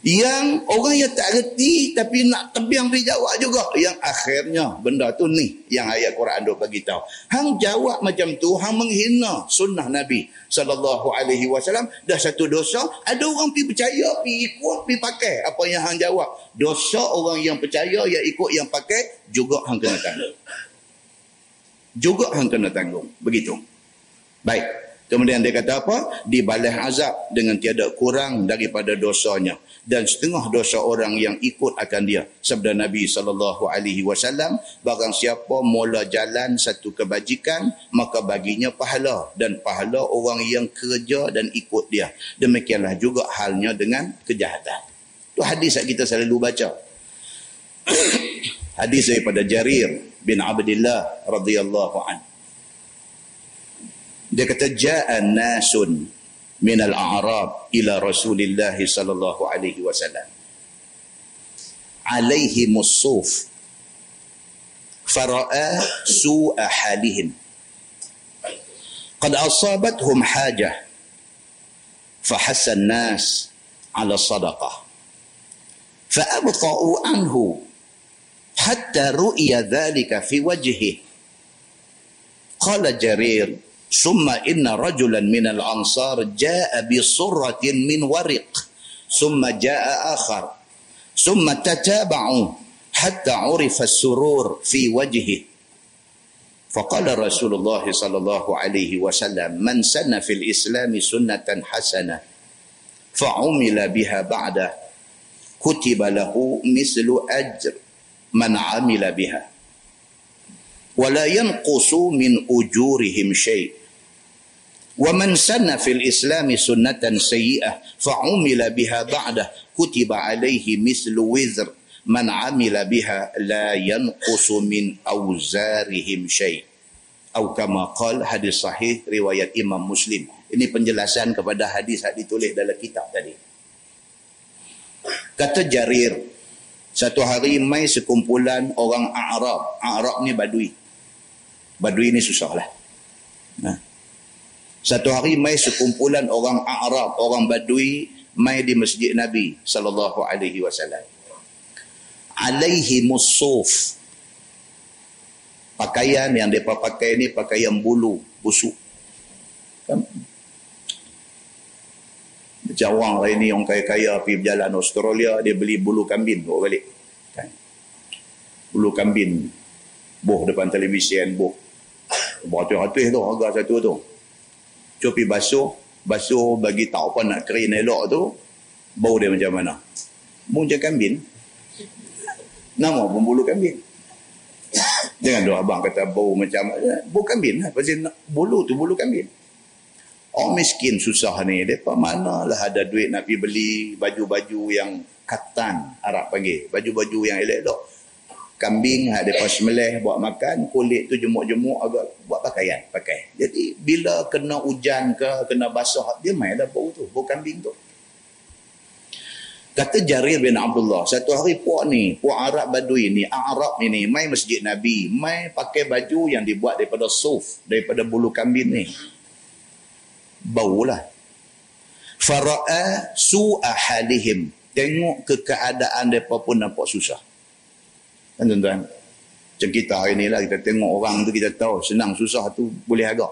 yang orang yang tak reti tapi nak tebiang dia jawab juga. Yang akhirnya benda tu ni yang ayat Quran duk bagi tahu. Hang jawab macam tu hang menghina sunnah Nabi sallallahu alaihi wasallam. Dah satu dosa ada orang pi percaya pi ikut pi pakai apa yang hang jawab. Dosa orang yang percaya yang ikut yang pakai juga hang kena tanggung. Juga hang kena tanggung. Begitu. Baik Kemudian dia kata apa? Dibalas azab dengan tiada kurang daripada dosanya dan setengah dosa orang yang ikut akan dia. Sabda Nabi sallallahu alaihi wasallam, barang siapa mula jalan satu kebajikan, maka baginya pahala dan pahala orang yang kerja dan ikut dia. Demikianlah juga halnya dengan kejahatan. Itu hadis yang kita selalu baca. hadis daripada Jarir bin Abdullah radhiyallahu anhu. Dia kata ja'a nasun min al-a'rab ila Rasulillah sallallahu alaihi wasallam. Alaihi musuf fara'a su'a halihim. قد أصابتهم حاجة فحس الناس على الصدقة فأبطأوا عنه حتى رؤي ذلك في وجهه قال جرير ثم إن رجلا من الأنصار جاء بصرة من ورق ثم جاء آخر ثم تتابعوا حتى عرف السرور في وجهه. فقال رسول الله صلى الله عليه وسلم من سن في الإسلام سنة حسنة فعمل بها بعده كتب له مثل أجر من عمل بها ولا ينقص من أجورهم شيء. ومن سن في الإسلام سنة سيئة فعمل بها ba'dah كتب عليه مثل wizr من amila بها لا ينقص من أوزارهم شيء. أو كما قال hadis صحيح رواية Imam مسلم ini penjelasan kepada hadis yang ditulis dalam kitab tadi. Kata Jarir satu hari mai sekumpulan orang Arab. Arab ni badui. Badui ni susah lah nah. Ha. Satu hari mai sekumpulan orang Arab, orang Badui mai di masjid Nabi sallallahu alaihi wasallam. Alaihi musuf. Pakaian yang mereka pakai ni pakaian bulu, busuk. Kan? Macam orang lain ni yang kaya-kaya pergi berjalan Australia, dia beli bulu kambing bawa balik. Kan? Bulu kambing. Boh depan televisyen, boh. Beratus-ratus tu harga satu tu cupi basuh. Basuh bagi tak apa nak kering elok tu. Bau dia macam mana. Muncul kambing. Nama pun bulu kambing. Jangan doa abang kata bau macam bau kambing lah. Pasal bulu tu bulu kambing. Orang miskin susah ni. Mereka mana lah ada duit nak pergi beli baju-baju yang katan Arab panggil. Baju-baju yang elok-elok kambing hak depa sembelih buat makan kulit tu jemuk-jemuk agak buat pakaian pakai. Jadi bila kena hujan ke kena basah dia mai dah bau tu bau kambing tu. Kata Jarir bin Abdullah satu hari puak ni puak Arab Badui ni Arab ni mai masjid Nabi mai pakai baju yang dibuat daripada suf daripada bulu kambing ni. Bau lah. Fara'a su'a halihim. Tengok ke keadaan mereka pun nampak susah Kan tuan-tuan? Macam kita hari ni lah, kita tengok orang tu kita tahu senang susah tu boleh agak.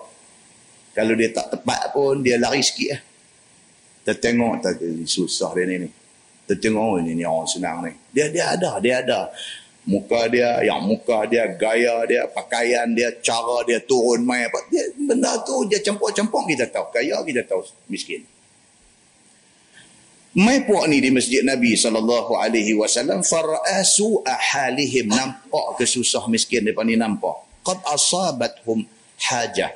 Kalau dia tak tepat pun, dia lari sikit lah. Kita tengok, tak, susah dia ni ni. Kita tengok, oh, ni, ni orang senang ni. Dia dia ada, dia ada. Muka dia, yang muka dia, gaya dia, pakaian dia, cara dia turun main apa. Dia, benda tu dia campur-campur kita tahu. Kaya kita tahu miskin. Mai puak ni di masjid Nabi sallallahu alaihi wasallam fara'asu ahalihim nampak kesusah miskin depa ni nampak. Qad asabathum hajah.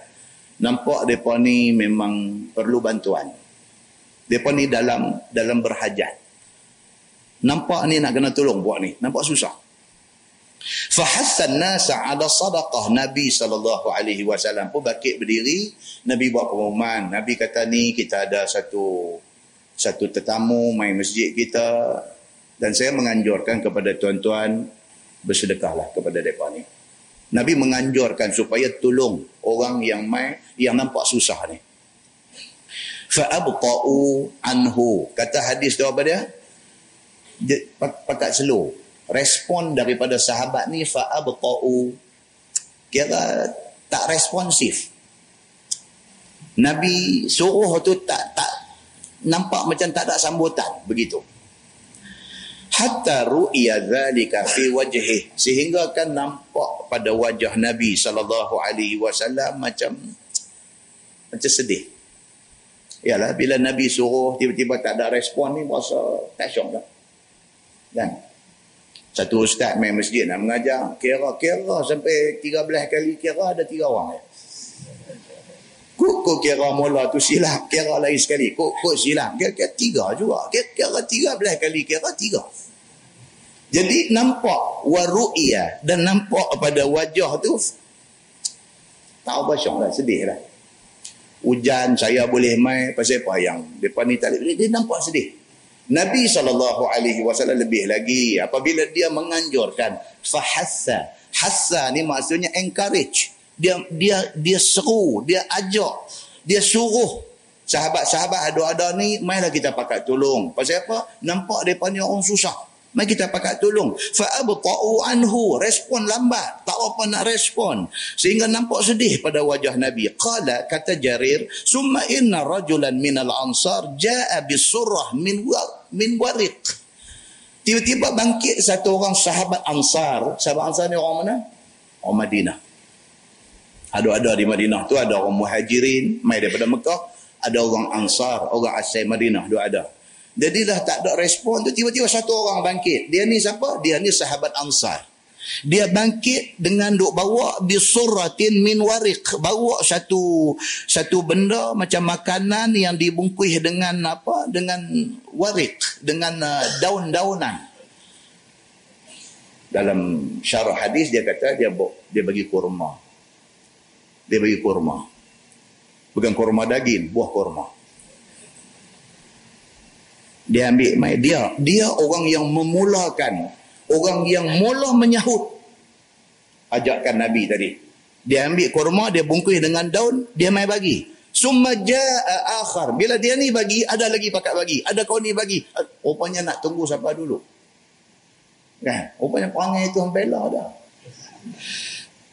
Nampak depa ni memang perlu bantuan. Depa ni dalam dalam berhajat. Nampak ni nak kena tolong puak ni. Nampak susah. Fahassan nasa ada sadaqah Nabi sallallahu alaihi wasallam pun bakit berdiri. Nabi buat pengumuman. Nabi kata ni kita ada satu satu tetamu main masjid kita dan saya menganjurkan kepada tuan-tuan bersedekahlah kepada mereka ni. Nabi menganjurkan supaya tolong orang yang mai yang nampak susah ni. Fa'abta'u anhu. Kata hadis tu apa dia? dia pakat slow. Respon daripada sahabat ni fa'abta'u. Kira tak responsif. Nabi suruh tu tak tak nampak macam tak ada sambutan begitu. Hatta ru'ya zalika fi wajhi sehingga kan nampak pada wajah Nabi sallallahu alaihi wasallam macam macam sedih. Yalah bila Nabi suruh tiba-tiba tak ada respon ni rasa tak syok dah. Kan? Satu ustaz main masjid nak mengajar kira-kira sampai 13 kali kira ada tiga orang. ya. Kok kau kira mula tu silap, kira lain sekali. Kok kok silap, kira, kira tiga juga. Kira, kira tiga belah kali, kira tiga. Jadi nampak waru'iyah dan nampak pada wajah tu tak apa syok lah, sedih lah. Hujan saya boleh mai pasal apa yang depan ni tak dia, dia nampak sedih. Nabi SAW lebih lagi apabila dia menganjurkan fahassa. Hassa ni maksudnya encourage dia dia dia seru dia ajak dia suruh. Sahabat-sahabat ada-ada ni mainlah kita pakat tolong. Pasal apa? Nampak depa ni orang susah. Mai kita pakat tolong. Fa abta'u anhu respon lambat. Tak apa nak respon. Sehingga nampak sedih pada wajah nabi. Qala kata jarir summa inna rajulan minal ansar jaa bisurrah min min wariq. Tiba-tiba bangkit satu orang sahabat ansar. Sahabat ansar ni orang mana? Orang madinah ada-ada di Madinah tu ada orang muhajirin mai daripada Mekah ada orang ansar orang asal Madinah dua ada. Jadi dah tak ada respon tu tiba-tiba satu orang bangkit. Dia ni siapa? Dia ni sahabat ansar. Dia bangkit dengan duk bawa bisuratin min warik bawa satu satu benda macam makanan yang dibungkus dengan apa? Dengan warik dengan uh, daun-daunan. Dalam syarah hadis dia kata dia dia bagi kurma dia bagi kurma. Bukan kurma daging, buah kurma. Dia ambil mai dia dia orang yang memulakan, orang yang mula menyahut ajakan Nabi tadi. Dia ambil kurma, dia bungkus dengan daun, dia mai bagi. summa jaa akhar bila dia ni bagi ada lagi pakat bagi ada kau ni bagi rupanya nak tunggu siapa dulu kan rupanya perangai itu hambela dah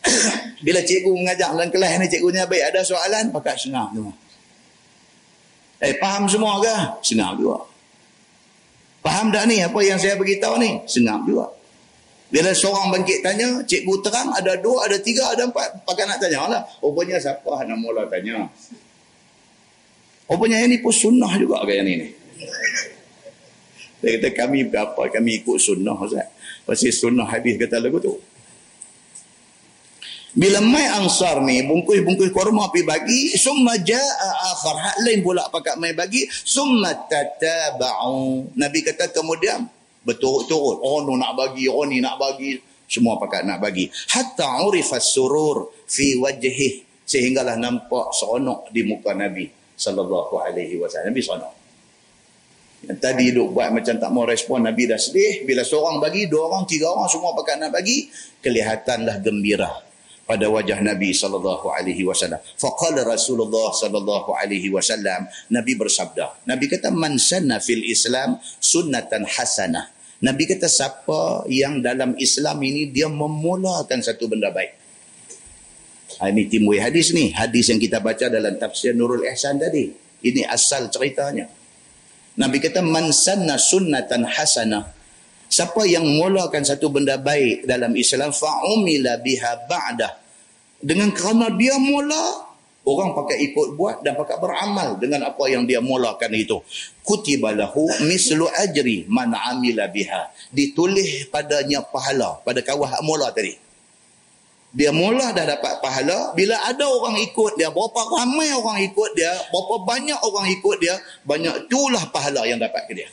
bila cikgu mengajar dalam kelas ni cikgunya baik ada soalan pakat senang semua eh faham semua ke senang juga faham tak ni apa yang saya beritahu ni senang juga bila seorang bangkit tanya, cikgu terang ada dua, ada tiga, ada empat. Pakai nak tanya lah. Rupanya siapa nak mula tanya? Rupanya ini pun sunnah juga ke yang ini. Dia kata kami berapa, kami ikut sunnah. Ustaz. Pasti sunnah habis kata lagu tu. Bila mai ansar ni, bungkus-bungkus korma pergi bagi, summa ja'a akhar. Hak lain pula pakat mai bagi, summa tataba'u. Nabi kata kemudian, berturut-turut. Oh, no nak bagi, oh ni nak bagi. Semua pakat nak bagi. Hatta urifas surur fi wajhih. Sehinggalah nampak seronok di muka Nabi sallallahu alaihi wasallam Nabi sana. Yang tadi duk buat macam tak mau respon Nabi dah sedih bila seorang bagi dua orang tiga orang semua pakat nak bagi kelihatanlah gembira pada wajah Nabi sallallahu alaihi wasallam. Faqala Rasulullah sallallahu alaihi wasallam Nabi bersabda. Nabi kata man sanna fil Islam sunnatan hasanah. Nabi kata siapa yang dalam Islam ini dia memulakan satu benda baik. Ha, ini timbul hadis ni. Hadis yang kita baca dalam tafsir Nurul Ihsan tadi. Ini asal ceritanya. Nabi kata, Man sanna sunnatan hasanah. Siapa yang mulakan satu benda baik dalam Islam, fa'umila biha ba'dah. Dengan kerana dia mula, orang pakai ikut buat dan pakai beramal dengan apa yang dia mulakan itu. Kutibalahu mislu ajri man amila biha. Ditulis padanya pahala pada kawah mula tadi dia mula dah dapat pahala bila ada orang ikut dia berapa ramai orang ikut dia berapa banyak orang ikut dia banyak itulah pahala yang dapat ke dia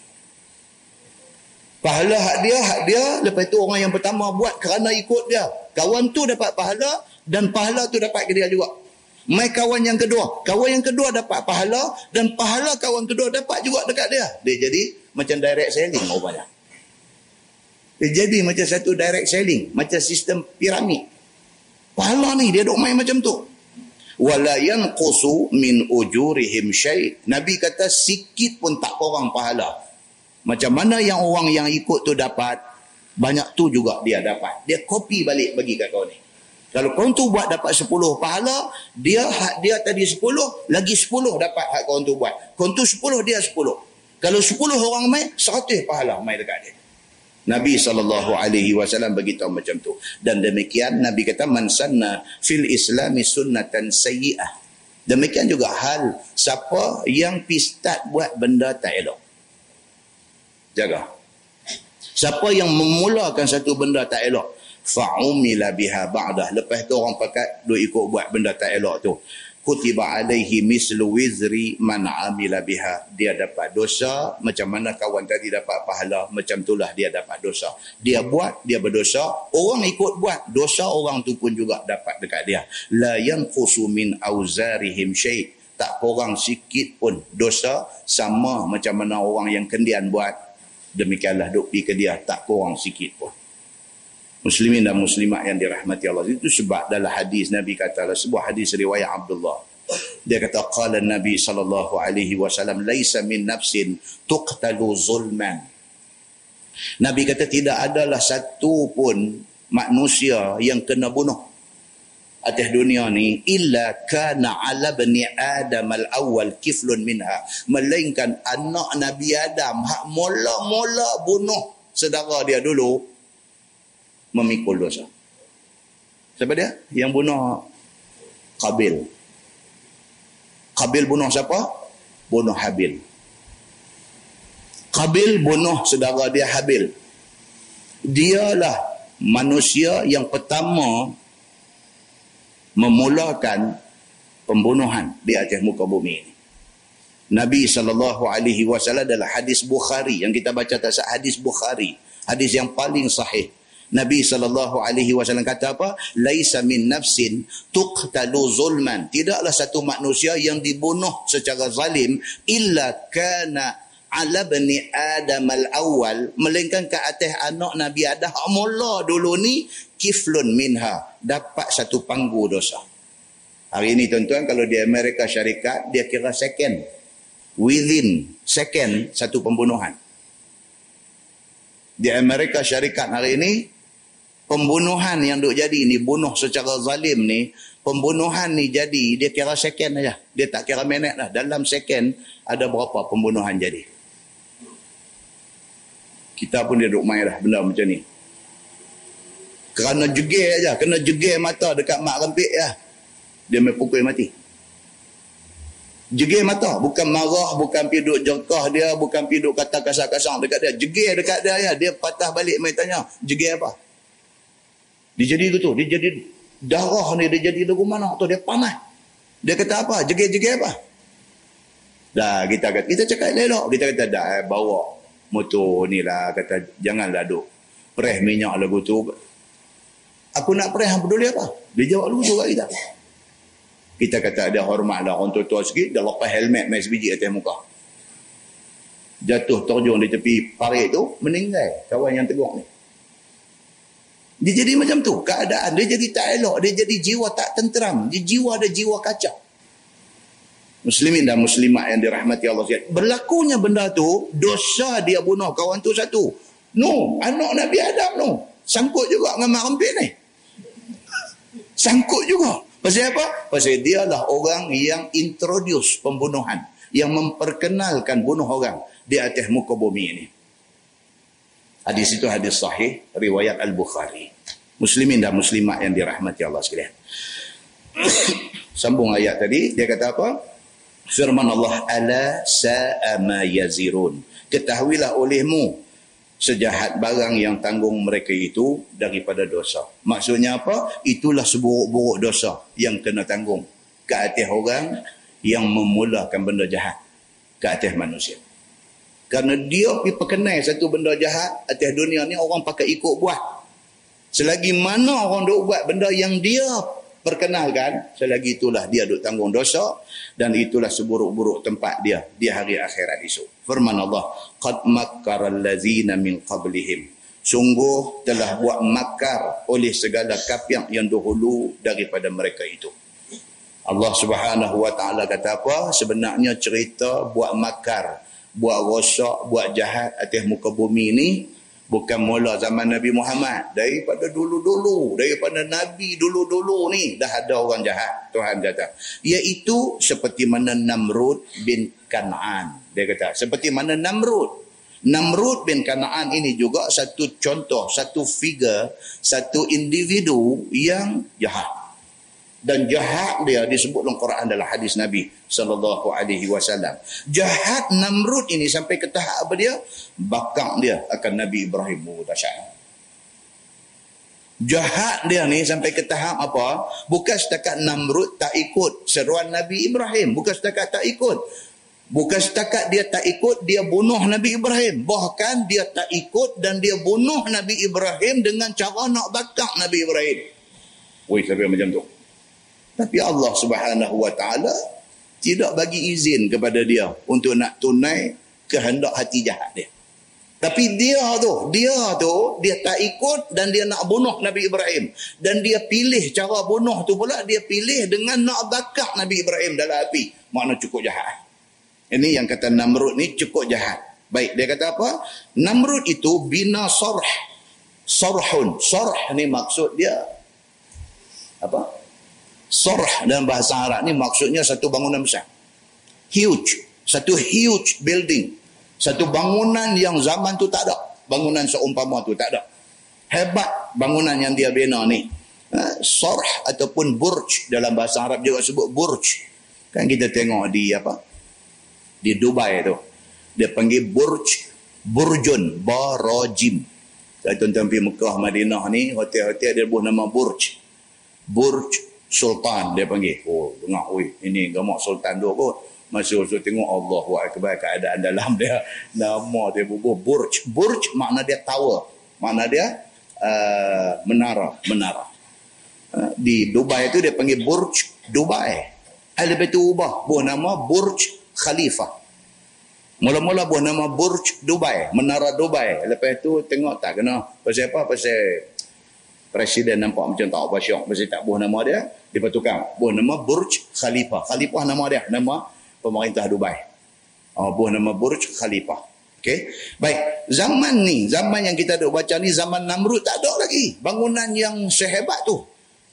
pahala hak dia hak dia lepas tu orang yang pertama buat kerana ikut dia kawan tu dapat pahala dan pahala tu dapat ke dia juga mai kawan yang kedua kawan yang kedua dapat pahala dan pahala kawan kedua dapat juga dekat dia dia jadi macam direct selling rupanya dia jadi macam satu direct selling macam sistem piramid Pahala ni dia duk main macam tu. Wala yanqusu min ujurihim syai. Nabi kata sikit pun tak kurang pahala. Macam mana yang orang yang ikut tu dapat, banyak tu juga dia dapat. Dia kopi balik bagi kat kau ni. Kalau kau tu buat dapat 10 pahala, dia hak dia tadi 10, lagi 10 dapat hak kau tu buat. Kau tu 10, dia 10. Kalau 10 orang main, 100 pahala main dekat dia. Nabi saw beritahu macam tu. Dan demikian Nabi kata man sanna fil islami sunnatan sayyi'ah. Demikian juga hal siapa yang pistat buat benda tak elok. Jaga. Siapa yang memulakan satu benda tak elok, fa'umila biha ba'dah. Lepas tu orang pakat duk ikut buat benda tak elok tu. Kutiba alaihi mislu wizri man amila biha. Dia dapat dosa macam mana kawan tadi dapat pahala macam itulah dia dapat dosa. Dia buat dia berdosa. Orang ikut buat dosa orang tu pun juga dapat dekat dia. La yanqusu min auzarihim syai. Tak kurang sikit pun dosa sama macam mana orang yang kendian buat demikianlah duk pi ke dia tak kurang sikit pun. Muslimin dan muslimat yang dirahmati Allah. Itu sebab dalam hadis Nabi kata sebuah hadis riwayat Abdullah dia kata qala Nabi sallallahu alaihi wasallam laisa min nafsin tuqtalu zulman. Nabi kata tidak adalah satu pun manusia yang kena bunuh atas dunia ni illa kana ala bani adam al awal kiflun minha melainkan anak nabi adam hak mula-mula bunuh saudara dia dulu memikul dosa. Siapa dia? Yang bunuh Qabil. Qabil bunuh siapa? Bunuh Habil. Qabil bunuh saudara dia Habil. Dialah manusia yang pertama memulakan pembunuhan di atas muka bumi ini. Nabi saw dalam hadis Bukhari yang kita baca tak hadis Bukhari, hadis yang paling sahih Nabi sallallahu alaihi wasallam kata apa? Laisa min nafsin tuqtalu zulman. Tidaklah satu manusia yang dibunuh secara zalim illa kana ala bani adam al awal melainkan ke atas anak Nabi Adam mula dulu ni kiflun minha dapat satu panggu dosa. Hari ini tuan-tuan kalau di Amerika Syarikat dia kira second. Within second satu pembunuhan. Di Amerika Syarikat hari ini pembunuhan yang duk jadi ni bunuh secara zalim ni pembunuhan ni jadi dia kira second aja. Dia tak kira minit lah. Dalam second ada berapa pembunuhan jadi. Kita pun dia duk main lah benda macam ni. Kerana jegir aja, kena jegir mata dekat mak rempik ya dia main pukul mati. Jegir mata. Bukan marah, bukan piduk jengkah dia, bukan piduk kata kasar-kasar dekat dia. Jegir dekat dia, ya. dia patah balik main tanya. Jegir apa? Dia jadi gitu. Dia jadi darah ni, dia jadi lagu mana tu. Dia panas. Dia kata apa? Jegir-jegir apa? Dah, kita kata, kita cakap elok. Kita kata, dah, eh, bawa motor ni lah. Kata, janganlah duk. Preh minyak lagu tu. Aku nak preh, peduli apa? Dia jawab tu kat kita kita kata ada hormat lah orang tua-tua sikit dia lepas helmet main sebiji atas muka. Jatuh terjun di tepi parit tu meninggal kawan yang tegur ni. Dia jadi macam tu keadaan dia jadi tak elok dia jadi jiwa tak tenteram. Dia jiwa ada jiwa kacau muslimin dan muslimat yang dirahmati Allah sekalian. Berlakunya benda tu dosa dia bunuh kawan tu satu. No anak Nabi Adam no sangkut juga dengan mak rempit ni sangkut juga Pasal apa? Pasal dia lah orang yang introduce pembunuhan. Yang memperkenalkan bunuh orang di atas muka bumi ini. Hadis itu hadis sahih. Riwayat Al-Bukhari. Muslimin dan muslimat yang dirahmati Allah sekalian. Sambung ayat tadi. Dia kata apa? Firman Allah. Ala sa'ama yazirun. Ketahuilah olehmu sejahat barang yang tanggung mereka itu daripada dosa. Maksudnya apa? Itulah seburuk-buruk dosa yang kena tanggung ke atas orang yang memulakan benda jahat ke atas manusia. Kerana dia pergi perkenal satu benda jahat atas dunia ni orang pakai ikut buat. Selagi mana orang duk buat benda yang dia perkenalkan, selagi itulah dia duk tanggung dosa dan itulah seburuk-buruk tempat dia di hari akhirat esok. Firman Allah, "Qad makkara allazina min qablihim." Sungguh telah buat makar oleh segala kafir yang dahulu daripada mereka itu. Allah Subhanahu wa taala kata apa? Sebenarnya cerita buat makar, buat rosak, buat jahat atas muka bumi ini bukan mula zaman Nabi Muhammad. Daripada dulu-dulu. Daripada Nabi dulu-dulu ni. Dah ada orang jahat. Tuhan kata. Iaitu seperti mana Namrud bin Kanaan. Dia kata seperti mana Namrud. Namrud bin Kanaan ini juga satu contoh satu figure satu individu yang jahat dan jahat dia disebut dalam Quran adalah hadis Nabi sallallahu alaihi wasallam. Jahat Namrud ini sampai ke tahap apa dia? Bakang dia akan Nabi Ibrahim dahsyat. Jahat dia ni sampai ke tahap apa? Bukan setakat Namrud tak ikut seruan Nabi Ibrahim, bukan setakat tak ikut. Bukan setakat dia tak ikut, dia bunuh Nabi Ibrahim. Bahkan dia tak ikut dan dia bunuh Nabi Ibrahim dengan cara nak bakar Nabi Ibrahim. Woi, sampai macam tu. Tapi Allah Subhanahu Wa Taala tidak bagi izin kepada dia untuk nak tunai kehendak hati jahat dia. Tapi dia tu, dia tu, dia tak ikut dan dia nak bunuh Nabi Ibrahim. Dan dia pilih cara bunuh tu pula, dia pilih dengan nak bakar Nabi Ibrahim dalam api. Makna cukup jahat. Ini yang kata Namrud ni cukup jahat. Baik, dia kata apa? Namrud itu bina sorh. Sorhun. Sorh ni maksud dia apa? Sorh dalam bahasa Arab ni maksudnya satu bangunan besar. Huge. Satu huge building. Satu bangunan yang zaman tu tak ada. Bangunan seumpama tu tak ada. Hebat bangunan yang dia bina ni. Ha, sorh ataupun burj dalam bahasa Arab juga sebut burj. Kan kita tengok di apa? Di Dubai tu. Dia panggil burj. Burjun. Barajim. Kalau tuan-tuan pergi Mekah, Madinah ni, hotel-hotel dia buat nama burj. Burj sultan dia panggil. Oh dengar oi ini gamak sultan dua kot. Masih usul tengok Allah akbar keadaan dalam dia. Nama dia bubuh burj. Burj makna dia tower makna dia uh, menara menara. Uh, di Dubai itu dia panggil burj Dubai. Lepas itu ubah buah nama burj khalifah. Mula-mula buah nama burj Dubai menara Dubai. Lepas itu tengok tak kena. Pasal apa? Pasal Presiden nampak macam tak apa syok. Mesti tak buah nama dia. Dia tukar. Buah nama Burj Khalifah. Khalifah nama dia. Nama pemerintah Dubai. Oh, buah nama Burj Khalifah. Okay. Baik. Zaman ni, zaman yang kita duk baca ni, zaman Namrud tak ada lagi. Bangunan yang sehebat tu.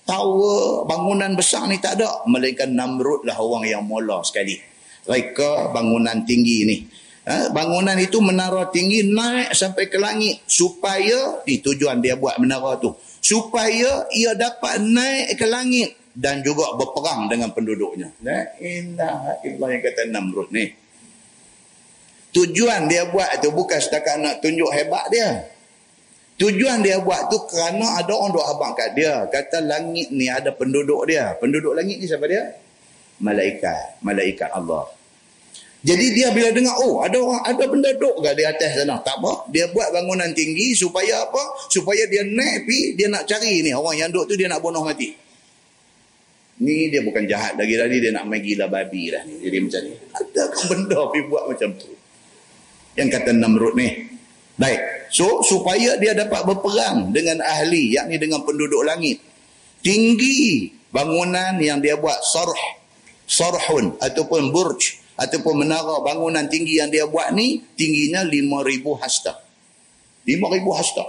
Tower, bangunan besar ni tak ada. Melainkan Namrud lah orang yang mula sekali. Reka bangunan tinggi ni. Ha, bangunan itu menara tinggi naik sampai ke langit supaya di tujuan dia buat menara tu supaya ia dapat naik ke langit dan juga berperang dengan penduduknya. La ilaha illallah yang kata Namrud ni. Tujuan dia buat tu bukan setakat nak tunjuk hebat dia. Tujuan dia buat tu kerana ada orang duk abang kat dia. Kata langit ni ada penduduk dia. Penduduk langit ni siapa dia? Malaikat. Malaikat Allah. Jadi dia bila dengar, oh ada orang, ada benda duk ke di atas sana. Tak apa. Dia buat bangunan tinggi supaya apa? Supaya dia naik pi, dia nak cari ni. Orang yang duk tu dia nak bunuh mati. Ni dia bukan jahat lagi tadi. Dia nak main gila babi lah. Jadi macam ni. Ada benda pi buat macam tu. Yang kata Namrud ni. Baik. So, supaya dia dapat berperang dengan ahli, yakni dengan penduduk langit. Tinggi bangunan yang dia buat sarh. Sarhun ataupun burj ataupun menara bangunan tinggi yang dia buat ni tingginya 5000 hasta. 5000 hasta.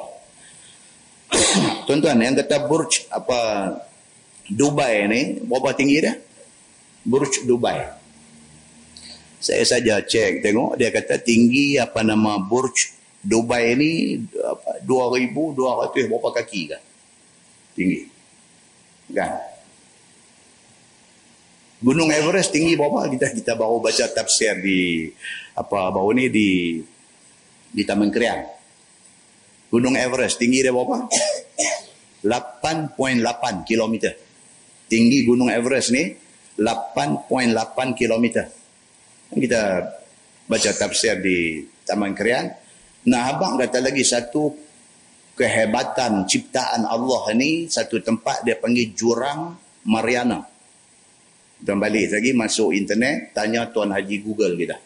Tuan-tuan yang kata burj apa Dubai ni berapa tinggi dia? Burj Dubai. Saya saja cek tengok dia kata tinggi apa nama burj Dubai ni apa 2200 berapa kaki kan? Tinggi. Kan Gunung Everest tinggi berapa? Kita kita baru baca tafsir di apa baru ni di di Taman Krian. Gunung Everest tinggi dia berapa? 8.8 km. Tinggi Gunung Everest ni 8.8 km. Kita baca tafsir di Taman Krian. Nah, abang kata lagi satu kehebatan ciptaan Allah ni satu tempat dia panggil Jurang Mariana. Tuan balik lagi masuk internet tanya Tuan Haji Google kita.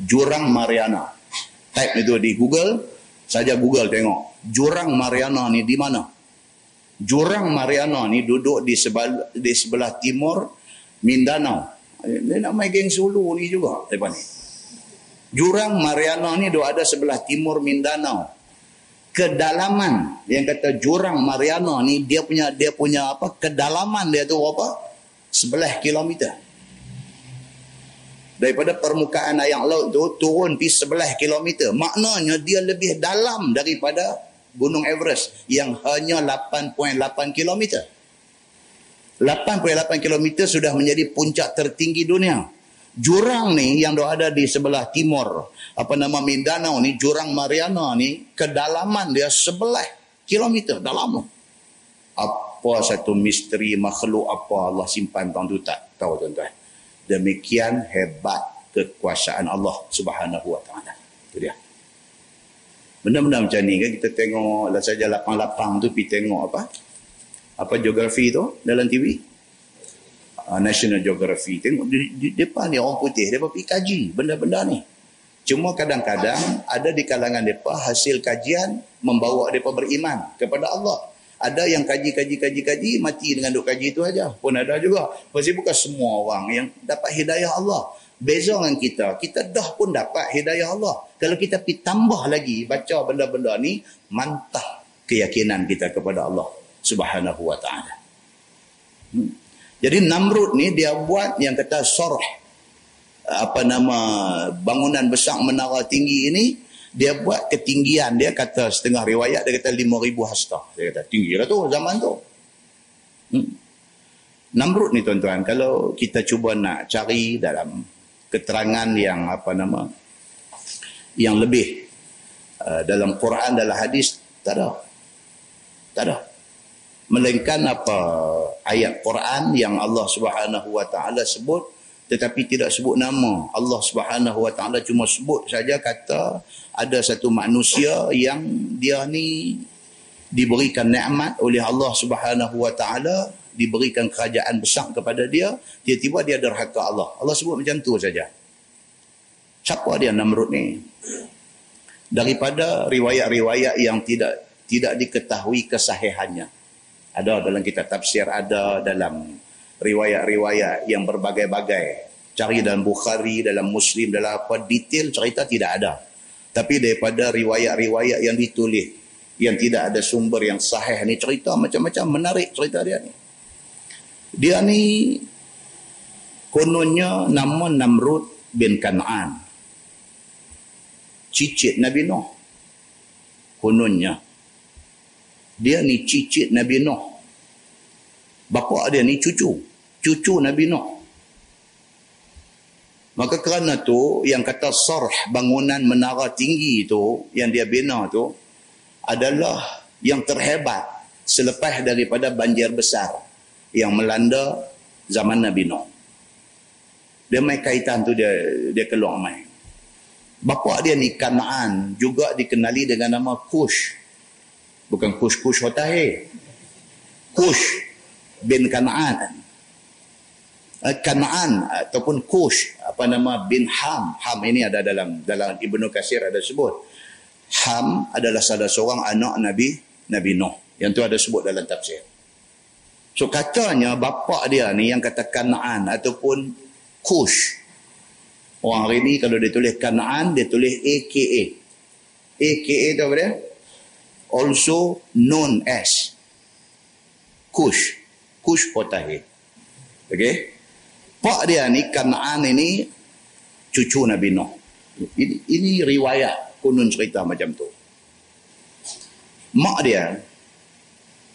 Jurang Mariana. Type itu di Google, saja Google tengok. Jurang Mariana ni di mana? Jurang Mariana ni duduk di sebelah, di sebelah timur Mindanao. Dia nak main geng Sulu ni juga depan ni. Jurang Mariana ni duduk ada sebelah timur Mindanao kedalaman yang kata jurang Mariana ni dia punya dia punya apa kedalaman dia tu apa sebelah kilometer. Daripada permukaan air laut tu turun pi sebelah kilometer. Maknanya dia lebih dalam daripada gunung Everest yang hanya 8.8 kilometer. 8.8 kilometer sudah menjadi puncak tertinggi dunia. Jurang ni yang ada di sebelah timur apa nama Mindanao ni jurang Mariana ni kedalaman dia sebelah kilometer dalam apa satu misteri makhluk apa Allah simpan tuan tu tak tahu tuan-tuan. Demikian hebat kekuasaan Allah Subhanahu wa taala. Itu dia. Benda-benda macam ni kan kita tengok lah saja lapang-lapang tu pi tengok apa? Apa geografi tu dalam TV? Ah, National Geography tengok di, di depan ni orang putih dia pergi kaji benda-benda ni. Cuma kadang-kadang ada di kalangan mereka hasil kajian membawa mereka beriman kepada Allah ada yang kaji-kaji-kaji-kaji mati dengan duk kaji itu aja. Pun ada juga. Pasti bukan semua orang yang dapat hidayah Allah. Beza dengan kita kita dah pun dapat hidayah Allah. Kalau kita pi tambah lagi baca benda-benda ni mantap keyakinan kita kepada Allah subhanahu wa ta'ala. Hmm. jadi Namrud ni dia buat yang kata sorh apa nama bangunan besar menara tinggi ini dia buat ketinggian. Dia kata setengah riwayat dia kata 5000 hasta. Dia kata tinggi lah tu zaman tu. Hmm. Namrud ni tuan-tuan kalau kita cuba nak cari dalam keterangan yang apa nama yang lebih uh, dalam Quran dalam hadis tak ada. Tak ada. Melainkan apa ayat Quran yang Allah Subhanahu wa taala sebut tetapi tidak sebut nama. Allah Subhanahu wa taala cuma sebut saja kata ada satu manusia yang dia ni diberikan nikmat oleh Allah Subhanahu wa taala diberikan kerajaan besar kepada dia tiba-tiba dia derhaka Allah. Allah sebut macam tu saja. Siapa dia Namrud ni? Daripada riwayat-riwayat yang tidak tidak diketahui kesahihannya. Ada dalam kitab tafsir, ada dalam riwayat-riwayat yang berbagai-bagai. Cari dalam Bukhari, dalam Muslim, dalam apa, detail cerita tidak ada. Tapi daripada riwayat-riwayat yang ditulis, yang tidak ada sumber yang sahih ni cerita macam-macam menarik cerita dia ni. Dia ni kononnya nama Namrud bin Kan'an. Cicit Nabi Nuh. Kononnya dia ni cicit Nabi Nuh. Bapa dia ni cucu. Cucu Nabi Nuh. Maka kerana tu yang kata sarh bangunan menara tinggi tu yang dia bina tu adalah yang terhebat selepas daripada banjir besar yang melanda zaman Nabi Nuh. Dia main kaitan tu dia dia keluar main. Bapa dia ni Kanaan juga dikenali dengan nama Kush bukan Kush-Kush Hotahe. Kush bin Kanaan. Eh, Kanaan ataupun Kush apa nama bin Ham. Ham ini ada dalam dalam Ibnu Kasir ada sebut. Ham adalah salah seorang anak Nabi Nabi Nuh. Yang tu ada sebut dalam tafsir. So katanya bapa dia ni yang kata Kanaan ataupun Kush. Orang hari ni kalau dia tulis Kanaan dia tulis AKA. AKA tu apa dia? also known as Kush. Kush Potahi. Okey. Pak dia ni Kanaan ini cucu Nabi Nuh. Ini, ini riwayat kunun cerita macam tu. Mak dia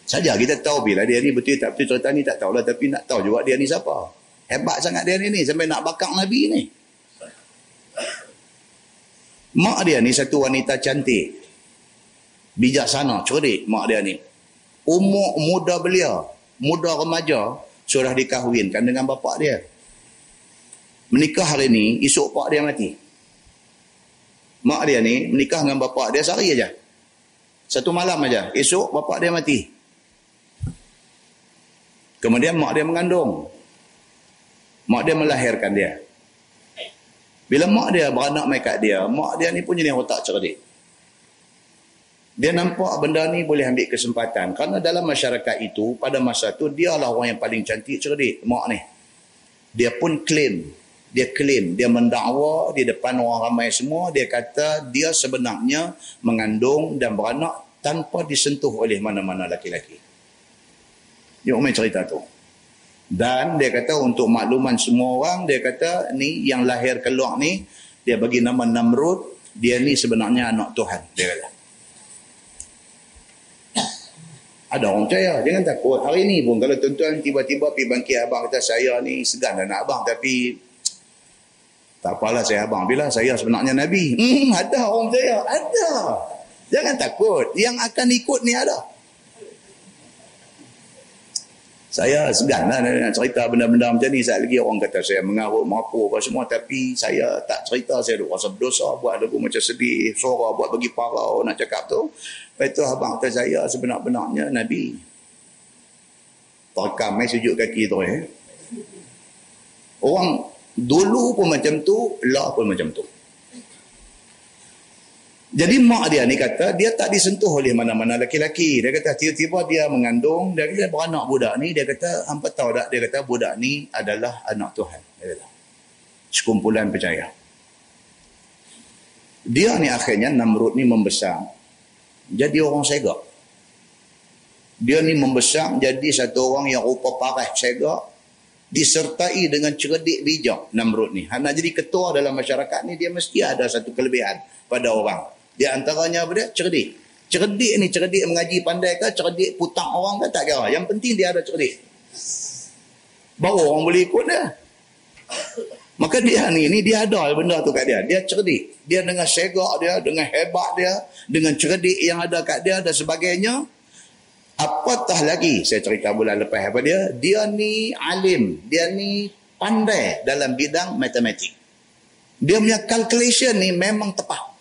saja kita tahu bila dia ni betul tak betul cerita ni tak tahulah tapi nak tahu juga dia ni siapa. Hebat sangat dia ni, ni sampai nak bakar Nabi ni. Mak dia ni satu wanita cantik bijaksana, cerdik mak dia ni. Umur muda belia, muda remaja, sudah dikahwinkan dengan bapa dia. Menikah hari ni, esok pak dia mati. Mak dia ni menikah dengan bapa dia sehari aja. Satu malam aja. Esok bapa dia mati. Kemudian mak dia mengandung. Mak dia melahirkan dia. Bila mak dia beranak mai kat dia, mak dia ni pun jenis otak cerdik. Dia nampak benda ni boleh ambil kesempatan. Kerana dalam masyarakat itu, pada masa tu, dia lah orang yang paling cantik cerdik, mak ni. Dia pun claim. Dia claim. Dia mendakwa di depan orang ramai semua. Dia kata dia sebenarnya mengandung dan beranak tanpa disentuh oleh mana-mana laki-laki. Dia umum cerita tu. Dan dia kata untuk makluman semua orang, dia kata ni yang lahir keluar ni, dia bagi nama Namrud, dia ni sebenarnya anak Tuhan. Dia kata. Ada orang percaya. Jangan takut. Hari ni pun kalau tuan-tuan tiba-tiba pergi bangkit abang kata saya ni segan dah nak abang. Tapi tak apalah saya abang. Bila saya sebenarnya Nabi. Hmm, ada orang percaya. Ada. Jangan takut. Yang akan ikut ni ada. Saya segan lah nak cerita benda-benda macam ni. Saat lagi orang kata saya mengarut, mampu apa semua. Tapi saya tak cerita. Saya rasa berdosa. Buat lagu macam sedih. Suara buat bagi parau nak cakap tu. Lepas itu abang kata saya sebenar-benarnya Nabi. Terekam eh sujud kaki tu eh. Orang dulu pun macam tu, lah pun macam tu. Jadi mak dia ni kata dia tak disentuh oleh mana-mana lelaki-lelaki. Dia kata tiba-tiba dia mengandung, dia kata beranak budak ni, dia kata hampa tahu tak? Dia kata budak ni adalah anak Tuhan. Dia kata. Sekumpulan percaya. Dia ni akhirnya Namrud ni membesar. Jadi orang segak. Dia ni membesar jadi satu orang yang rupa parah segak. Disertai dengan cerdik bijak Namrud ni. Nak jadi ketua dalam masyarakat ni dia mesti ada satu kelebihan pada orang. Di antaranya apa dia? Cerdik. Cerdik ni cerdik mengaji pandai ke? Cerdik putang orang ke? Tak kira. Yang penting dia ada cerdik. Baru orang boleh ikut dia. Maka dia ni, ni dia ada benda tu kat dia. Dia cerdik. Dia dengan segak dia, dengan hebat dia, dengan cerdik yang ada kat dia dan sebagainya. Apatah lagi, saya cerita bulan lepas apa dia, dia ni alim. Dia ni pandai dalam bidang matematik. Dia punya calculation ni memang tepat.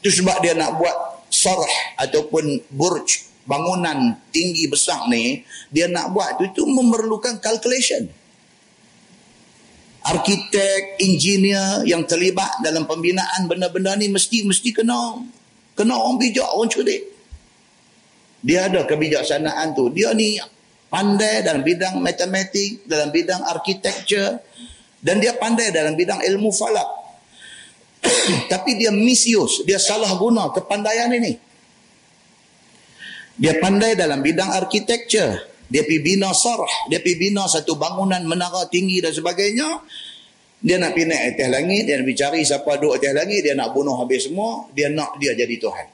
Itu sebab dia nak buat sarah ataupun burj bangunan tinggi besar ni dia nak buat tu itu memerlukan calculation arkitek engineer yang terlibat dalam pembinaan benda-benda ni mesti mesti kena kena orang bijak orang cerdik Dia ada kebijaksanaan tu. Dia ni pandai dalam bidang matematik, dalam bidang architecture dan dia pandai dalam bidang ilmu falak. Tapi dia misuse, dia salah guna kepandaian ini. Dia pandai dalam bidang architecture. Dia pergi bina sarah, dia pergi bina satu bangunan menara tinggi dan sebagainya. Dia nak pergi naik atas langit, dia nak pergi cari siapa duduk atas langit, dia nak bunuh habis semua, dia nak dia jadi Tuhan.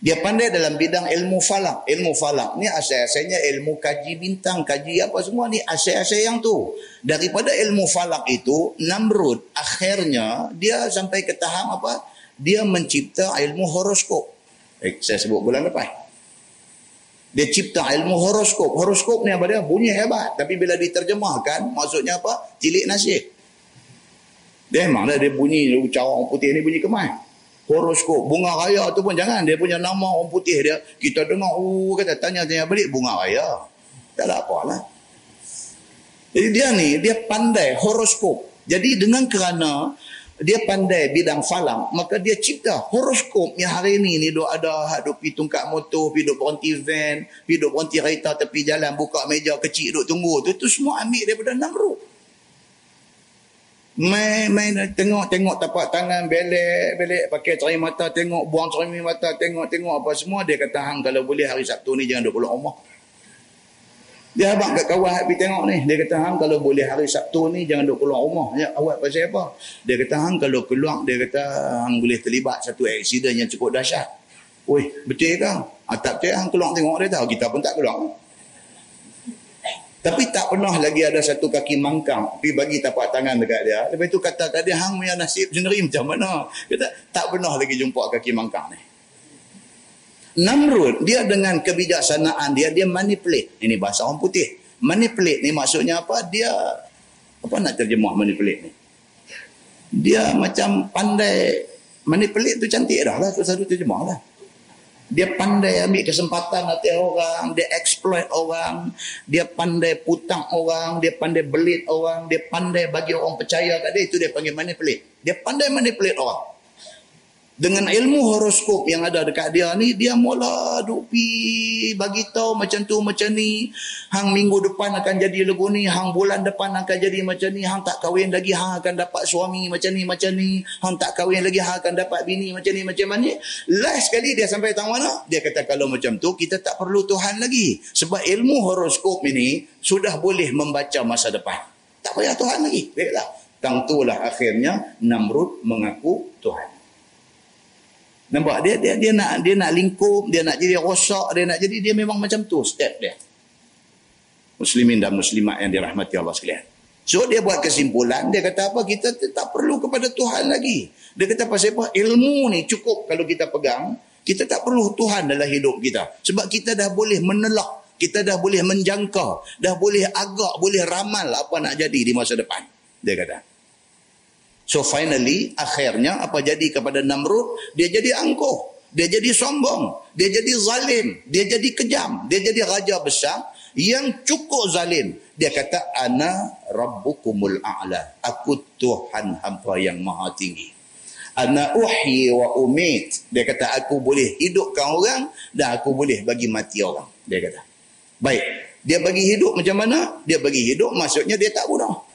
Dia pandai dalam bidang ilmu falak. Ilmu falak ni asal-asalnya ilmu kaji bintang, kaji apa semua ni asal-asal yang tu. Daripada ilmu falak itu, Namrud akhirnya dia sampai ke tahap apa? Dia mencipta ilmu horoskop. Eh, saya sebut bulan depan. Dia cipta ilmu horoskop. Horoskop ni apa dia? Bunyi hebat. Tapi bila diterjemahkan, maksudnya apa? Cilik nasib. Dia memang dia bunyi, cara orang putih ni bunyi kemas horoskop bunga raya tu pun jangan. Dia punya nama orang putih dia kita dengar oh kata tanya-tanya balik bunga raya. Tak ada apalah jadi dia ni dia pandai horoskop. Jadi dengan kerana dia pandai bidang falang maka dia cipta horoskop yang hari ni ni duk ada hak duk pi tungkat motor pi duk berhenti van pi duk berhenti kereta tepi jalan buka meja kecil duk tunggu. Tu tu semua ambil daripada Namrud main main tengok tengok tapak tangan belek belek pakai cerai mata tengok buang cerai mata tengok tengok apa semua dia kata hang kalau boleh hari Sabtu ni jangan duk keluar rumah dia abang kat kawan pergi tengok ni dia kata hang kalau boleh hari Sabtu ni jangan duk keluar rumah ya awak pasal apa dia kata hang kalau keluar dia kata hang boleh terlibat satu aksiden yang cukup dahsyat Woi, betul ke? Ah, tak betul, hang keluar tengok dia tahu. Kita pun tak keluar. Tapi tak pernah lagi ada satu kaki mangkang pergi bagi tapak tangan dekat dia. Lepas itu kata kat dia, hang punya nasib sendiri macam mana? Kata, tak pernah lagi jumpa kaki mangkang ni. Namrud, dia dengan kebijaksanaan dia, dia manipulate. Ini bahasa orang putih. Manipulate ni maksudnya apa? Dia, apa nak terjemah manipulate ni? Dia macam pandai, manipulate tu cantik dah lah. Satu terjemah lah dia pandai ambil kesempatan hati orang, dia exploit orang, dia pandai putang orang, dia pandai belit orang, dia pandai bagi orang percaya kat dia, itu dia panggil manipulate. Dia pandai manipulate orang dengan ilmu horoskop yang ada dekat dia ni dia mula duk pi bagi tahu macam tu macam ni. Hang minggu depan akan jadi lagu ni hang bulan depan akan jadi macam ni. Hang tak kahwin lagi hang akan dapat suami macam ni macam ni. Hang tak kahwin lagi hang akan dapat bini macam ni macam mana. Last sekali dia sampai tahu mana dia kata kalau macam tu kita tak perlu Tuhan lagi. Sebab ilmu horoskop ini sudah boleh membaca masa depan. Tak payah Tuhan lagi. Baiklah. Tentulah akhirnya Namrud mengaku Tuhan Nampak dia dia dia nak dia nak lingkup, dia nak jadi rosak, dia nak jadi dia memang macam tu step dia. Muslimin dan muslimat yang dirahmati Allah sekalian. So dia buat kesimpulan, dia kata apa? Kita tak perlu kepada Tuhan lagi. Dia kata pasal apa? Ilmu ni cukup kalau kita pegang, kita tak perlu Tuhan dalam hidup kita. Sebab kita dah boleh menelak, kita dah boleh menjangka, dah boleh agak, boleh ramal apa nak jadi di masa depan. Dia kata. So finally, akhirnya apa jadi kepada Namrud? Dia jadi angkuh. Dia jadi sombong. Dia jadi zalim. Dia jadi kejam. Dia jadi raja besar yang cukup zalim. Dia kata, Ana Rabbukumul A'la. Aku Tuhan hampa yang maha tinggi. Ana uhi wa umit. Dia kata, aku boleh hidupkan orang dan aku boleh bagi mati orang. Dia kata. Baik. Dia bagi hidup macam mana? Dia bagi hidup maksudnya dia tak bunuh.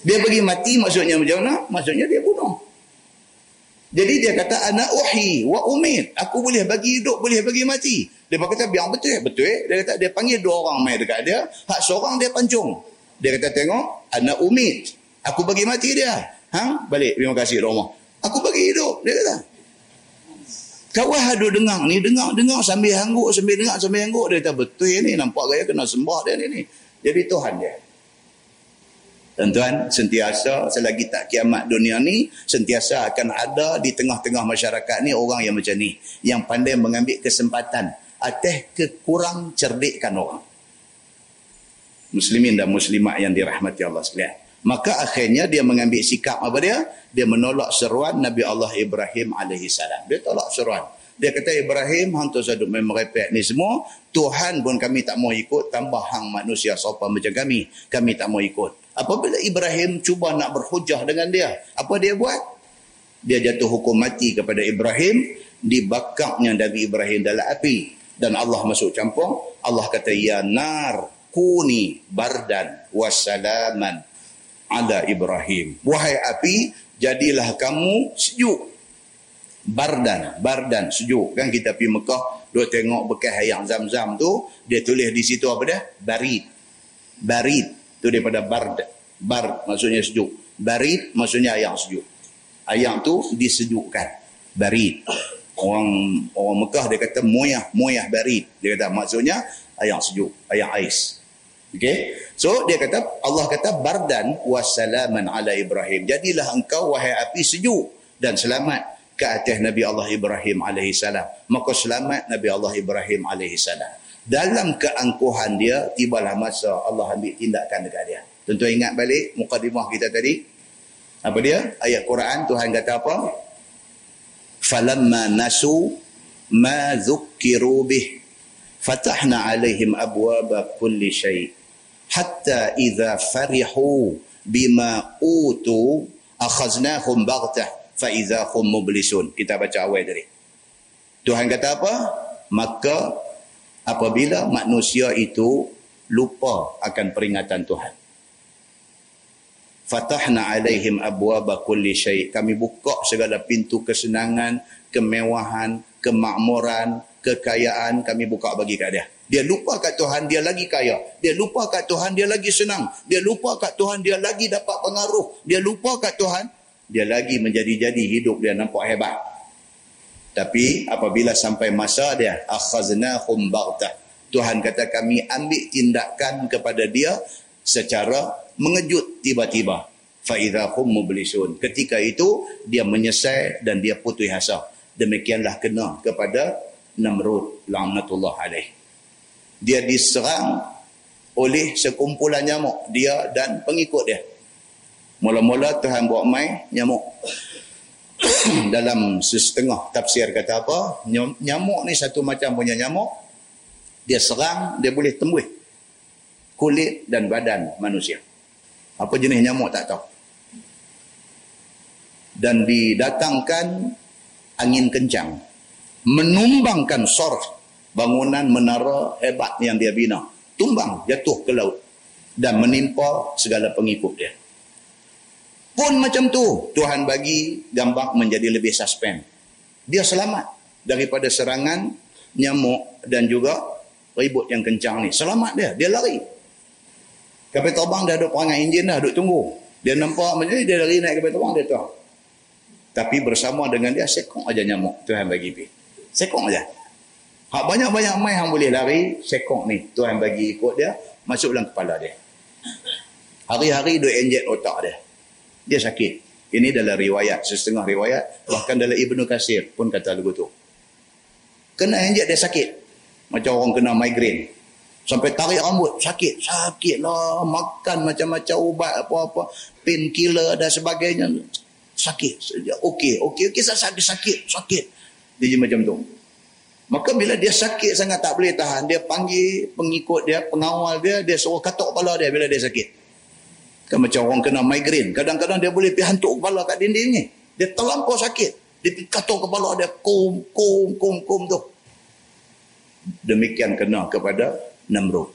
Dia bagi mati maksudnya macam mana? Maksudnya dia bunuh. Jadi dia kata anak wahi wa umit. Aku boleh bagi hidup, boleh bagi mati. Dia kata biar betul, betul. Dia kata dia panggil dua orang mai dekat dia, hak seorang dia pancung. Dia kata tengok anak umit. Aku bagi mati dia. Ha? Balik terima kasih rumah. Aku bagi hidup, dia kata. Kawan ada dengar ni, dengar, dengar sambil hangguk, sambil dengar, sambil hangguk. Dia kata, betul ni, nampak gaya kena sembah dia ni. ni. Jadi Tuhan dia. Tuan-tuan, sentiasa selagi tak kiamat dunia ni, sentiasa akan ada di tengah-tengah masyarakat ni orang yang macam ni. Yang pandai mengambil kesempatan atas kekurang cerdikan orang. Muslimin dan muslimat yang dirahmati Allah sekalian. Maka akhirnya dia mengambil sikap apa dia? Dia menolak seruan Nabi Allah Ibrahim AS. Dia tolak seruan. Dia kata Ibrahim hang tu saduk main merepek ni semua. Tuhan pun kami tak mau ikut. Tambah hang manusia sopan macam kami. Kami tak mau ikut. Apabila Ibrahim cuba nak berhujah dengan dia, apa dia buat? Dia jatuh hukum mati kepada Ibrahim dibakarnya Nabi Ibrahim dalam api. Dan Allah masuk campur. Allah kata ya nar kuni bardan wassalaman ala Ibrahim. Wahai api jadilah kamu sejuk. Bardan bardan sejuk. Kan kita pergi Mekah dua tengok bekas air zam-zam tu dia tulis di situ apa dia? Barid barid tu daripada bard bar maksudnya sejuk. Barid maksudnya ayam sejuk. Ayam tu disejukkan. Barid orang orang Mekah dia kata moyah moyah barid dia kata maksudnya ayam sejuk ayam ais. Okey? So dia kata Allah kata bardan wassalaman ala Ibrahim. Jadilah engkau wahai api sejuk dan selamat ke atas Nabi Allah Ibrahim alaihi salam maka selamat Nabi Allah Ibrahim alaihi salam dalam keangkuhan dia tibalah masa Allah ambil tindakan dekat dia. Tentu ingat balik mukadimah kita tadi? Apa dia? Ayat Quran Tuhan kata apa? Falamma nasu ma dhukkiru bih fatahna alaihim abwaba kulli syai hatta idza farihu bima utu akhaznahum baghtah fa idza hum mublisun. Kita baca awal tadi. Tuhan kata apa? Maka apabila manusia itu lupa akan peringatan Tuhan. Fatahna alaihim abwaba kulli syai. Kami buka segala pintu kesenangan kemewahan kemakmuran kekayaan. Kami buka bagi kat dia. Dia lupa kat Tuhan dia lagi kaya. Dia lupa kat Tuhan dia lagi senang. Dia lupa kat Tuhan dia lagi dapat pengaruh. Dia lupa kat Tuhan dia lagi menjadi-jadi hidup dia nampak hebat tapi apabila sampai masa dia akhaznahum baghtah Tuhan kata kami ambil tindakan kepada dia secara mengejut tiba-tiba. Faidahum mublisun. Ketika itu dia menyesal dan dia putus asa. Demikianlah kena kepada Namrud laknatullah alaih. Dia diserang oleh sekumpulan nyamuk dia dan pengikut dia. Mula-mula Tuhan buat mai nyamuk dalam setengah tafsir kata apa nyamuk ni satu macam punya nyamuk dia serang dia boleh tembus kulit dan badan manusia apa jenis nyamuk tak tahu. Dan didatangkan angin kencang. Menumbangkan sor bangunan menara hebat yang dia bina. Tumbang jatuh ke laut. Dan menimpa segala pengikut dia. Pun macam tu Tuhan bagi gambar menjadi lebih suspend. Dia selamat daripada serangan nyamuk dan juga ribut yang kencang ni. Selamat dia. Dia lari. Kapal terbang dah ada perangai enjin dah duduk tunggu. Dia nampak macam ni dia lari naik kapal terbang dia tahu. Tapi bersama dengan dia sekong aja nyamuk Tuhan bagi pi. Sekong aja. Hak banyak-banyak mai hang boleh lari sekong ni Tuhan bagi ikut dia masuk dalam kepala dia. Hari-hari duk injek otak dia. Dia sakit. Ini dalam riwayat, setengah riwayat. Bahkan dalam Ibnu Kasir pun kata lagu tu. Kena injek dia sakit. Macam orang kena migraine. Sampai tarik rambut, sakit. Sakit lah. Makan macam-macam ubat apa-apa. Painkiller dan sebagainya. Sakit. Okey, okey, okey. Sakit, sakit, sakit. Dia macam tu. Maka bila dia sakit sangat tak boleh tahan. Dia panggil pengikut dia, pengawal dia. Dia suruh katuk kepala dia bila dia sakit. Kan macam orang kena migraine. Kadang-kadang dia boleh pergi hantuk kepala kat dinding ni. Dia terlampau sakit. Dia pergi katuk kepala dia. Kum, kum, kum, kum tu. Demikian kena kepada Namrud.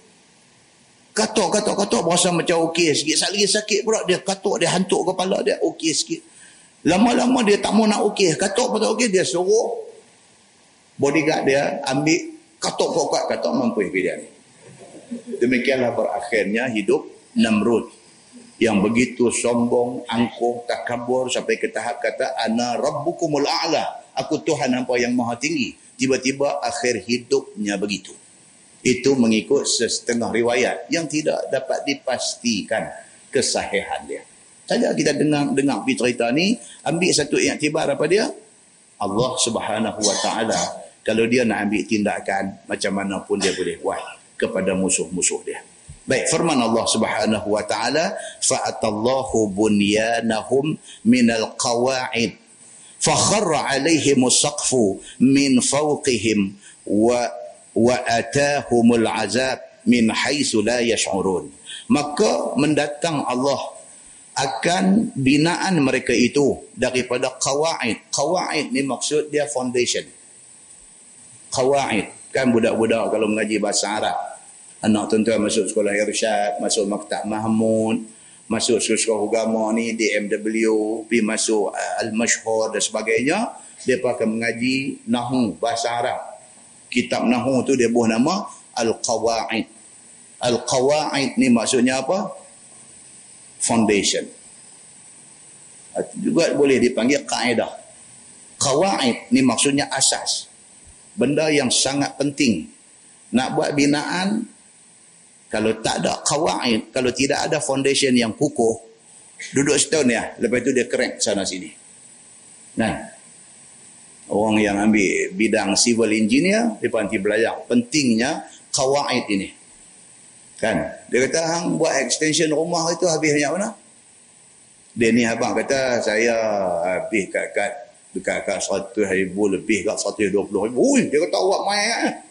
Katuk, katuk, katuk berasa macam okey sikit. Sekali lagi sakit pula dia katuk, dia hantuk kepala dia okey sikit. Lama-lama dia tak mau nak okey. Katuk pun okey, dia suruh bodyguard dia ambil katuk kuat katuk mampu ni. Demikianlah berakhirnya hidup Namrud yang begitu sombong, angkuh, takabur sampai ke tahap kata ana rabbukumul a'la. Aku Tuhan apa yang maha tinggi. Tiba-tiba akhir hidupnya begitu. Itu mengikut setengah riwayat yang tidak dapat dipastikan kesahihan dia. Saja kita dengar dengar pi cerita ni, ambil satu iktibar apa dia? Allah Subhanahu wa taala kalau dia nak ambil tindakan macam mana pun dia boleh buat kepada musuh-musuh dia. Baik firman Allah Subhanahu wa taala fa atallahu bunyanahum minal qawa'id fa kharra alaihim saqfu min fawqihim wa wa atahumul azab min haitsu la yash'urun maka mendatang Allah akan binaan mereka itu daripada qawaid. Qawaid ni maksud dia foundation. Qawaid. Kan budak-budak kalau mengaji bahasa Arab. Anak tuan-tuan masuk sekolah Irsyad, masuk Maktab Mahmud, masuk sekolah agama ni DMW, pergi masuk uh, Al-Mashhur dan sebagainya. Dia akan mengaji Nahu, bahasa Arab. Kitab Nahu tu dia buah nama Al-Qawaid. Al-Qawaid ni maksudnya apa? foundation. Juga boleh dipanggil kaedah. Kawaid ni maksudnya asas. Benda yang sangat penting. Nak buat binaan, kalau tak ada kawaid, kalau tidak ada foundation yang kukuh, duduk setahun ya, lepas itu dia crack sana sini. Nah, orang yang ambil bidang civil engineer, dia nanti belajar pentingnya kawaid ini. Kan? Dia kata hang buat extension rumah itu habis banyak mana? Dia ni abang kata saya habis kat kat dekat kat 100 ribu lebih kat 120 ribu. Ui, dia kata awak main kan?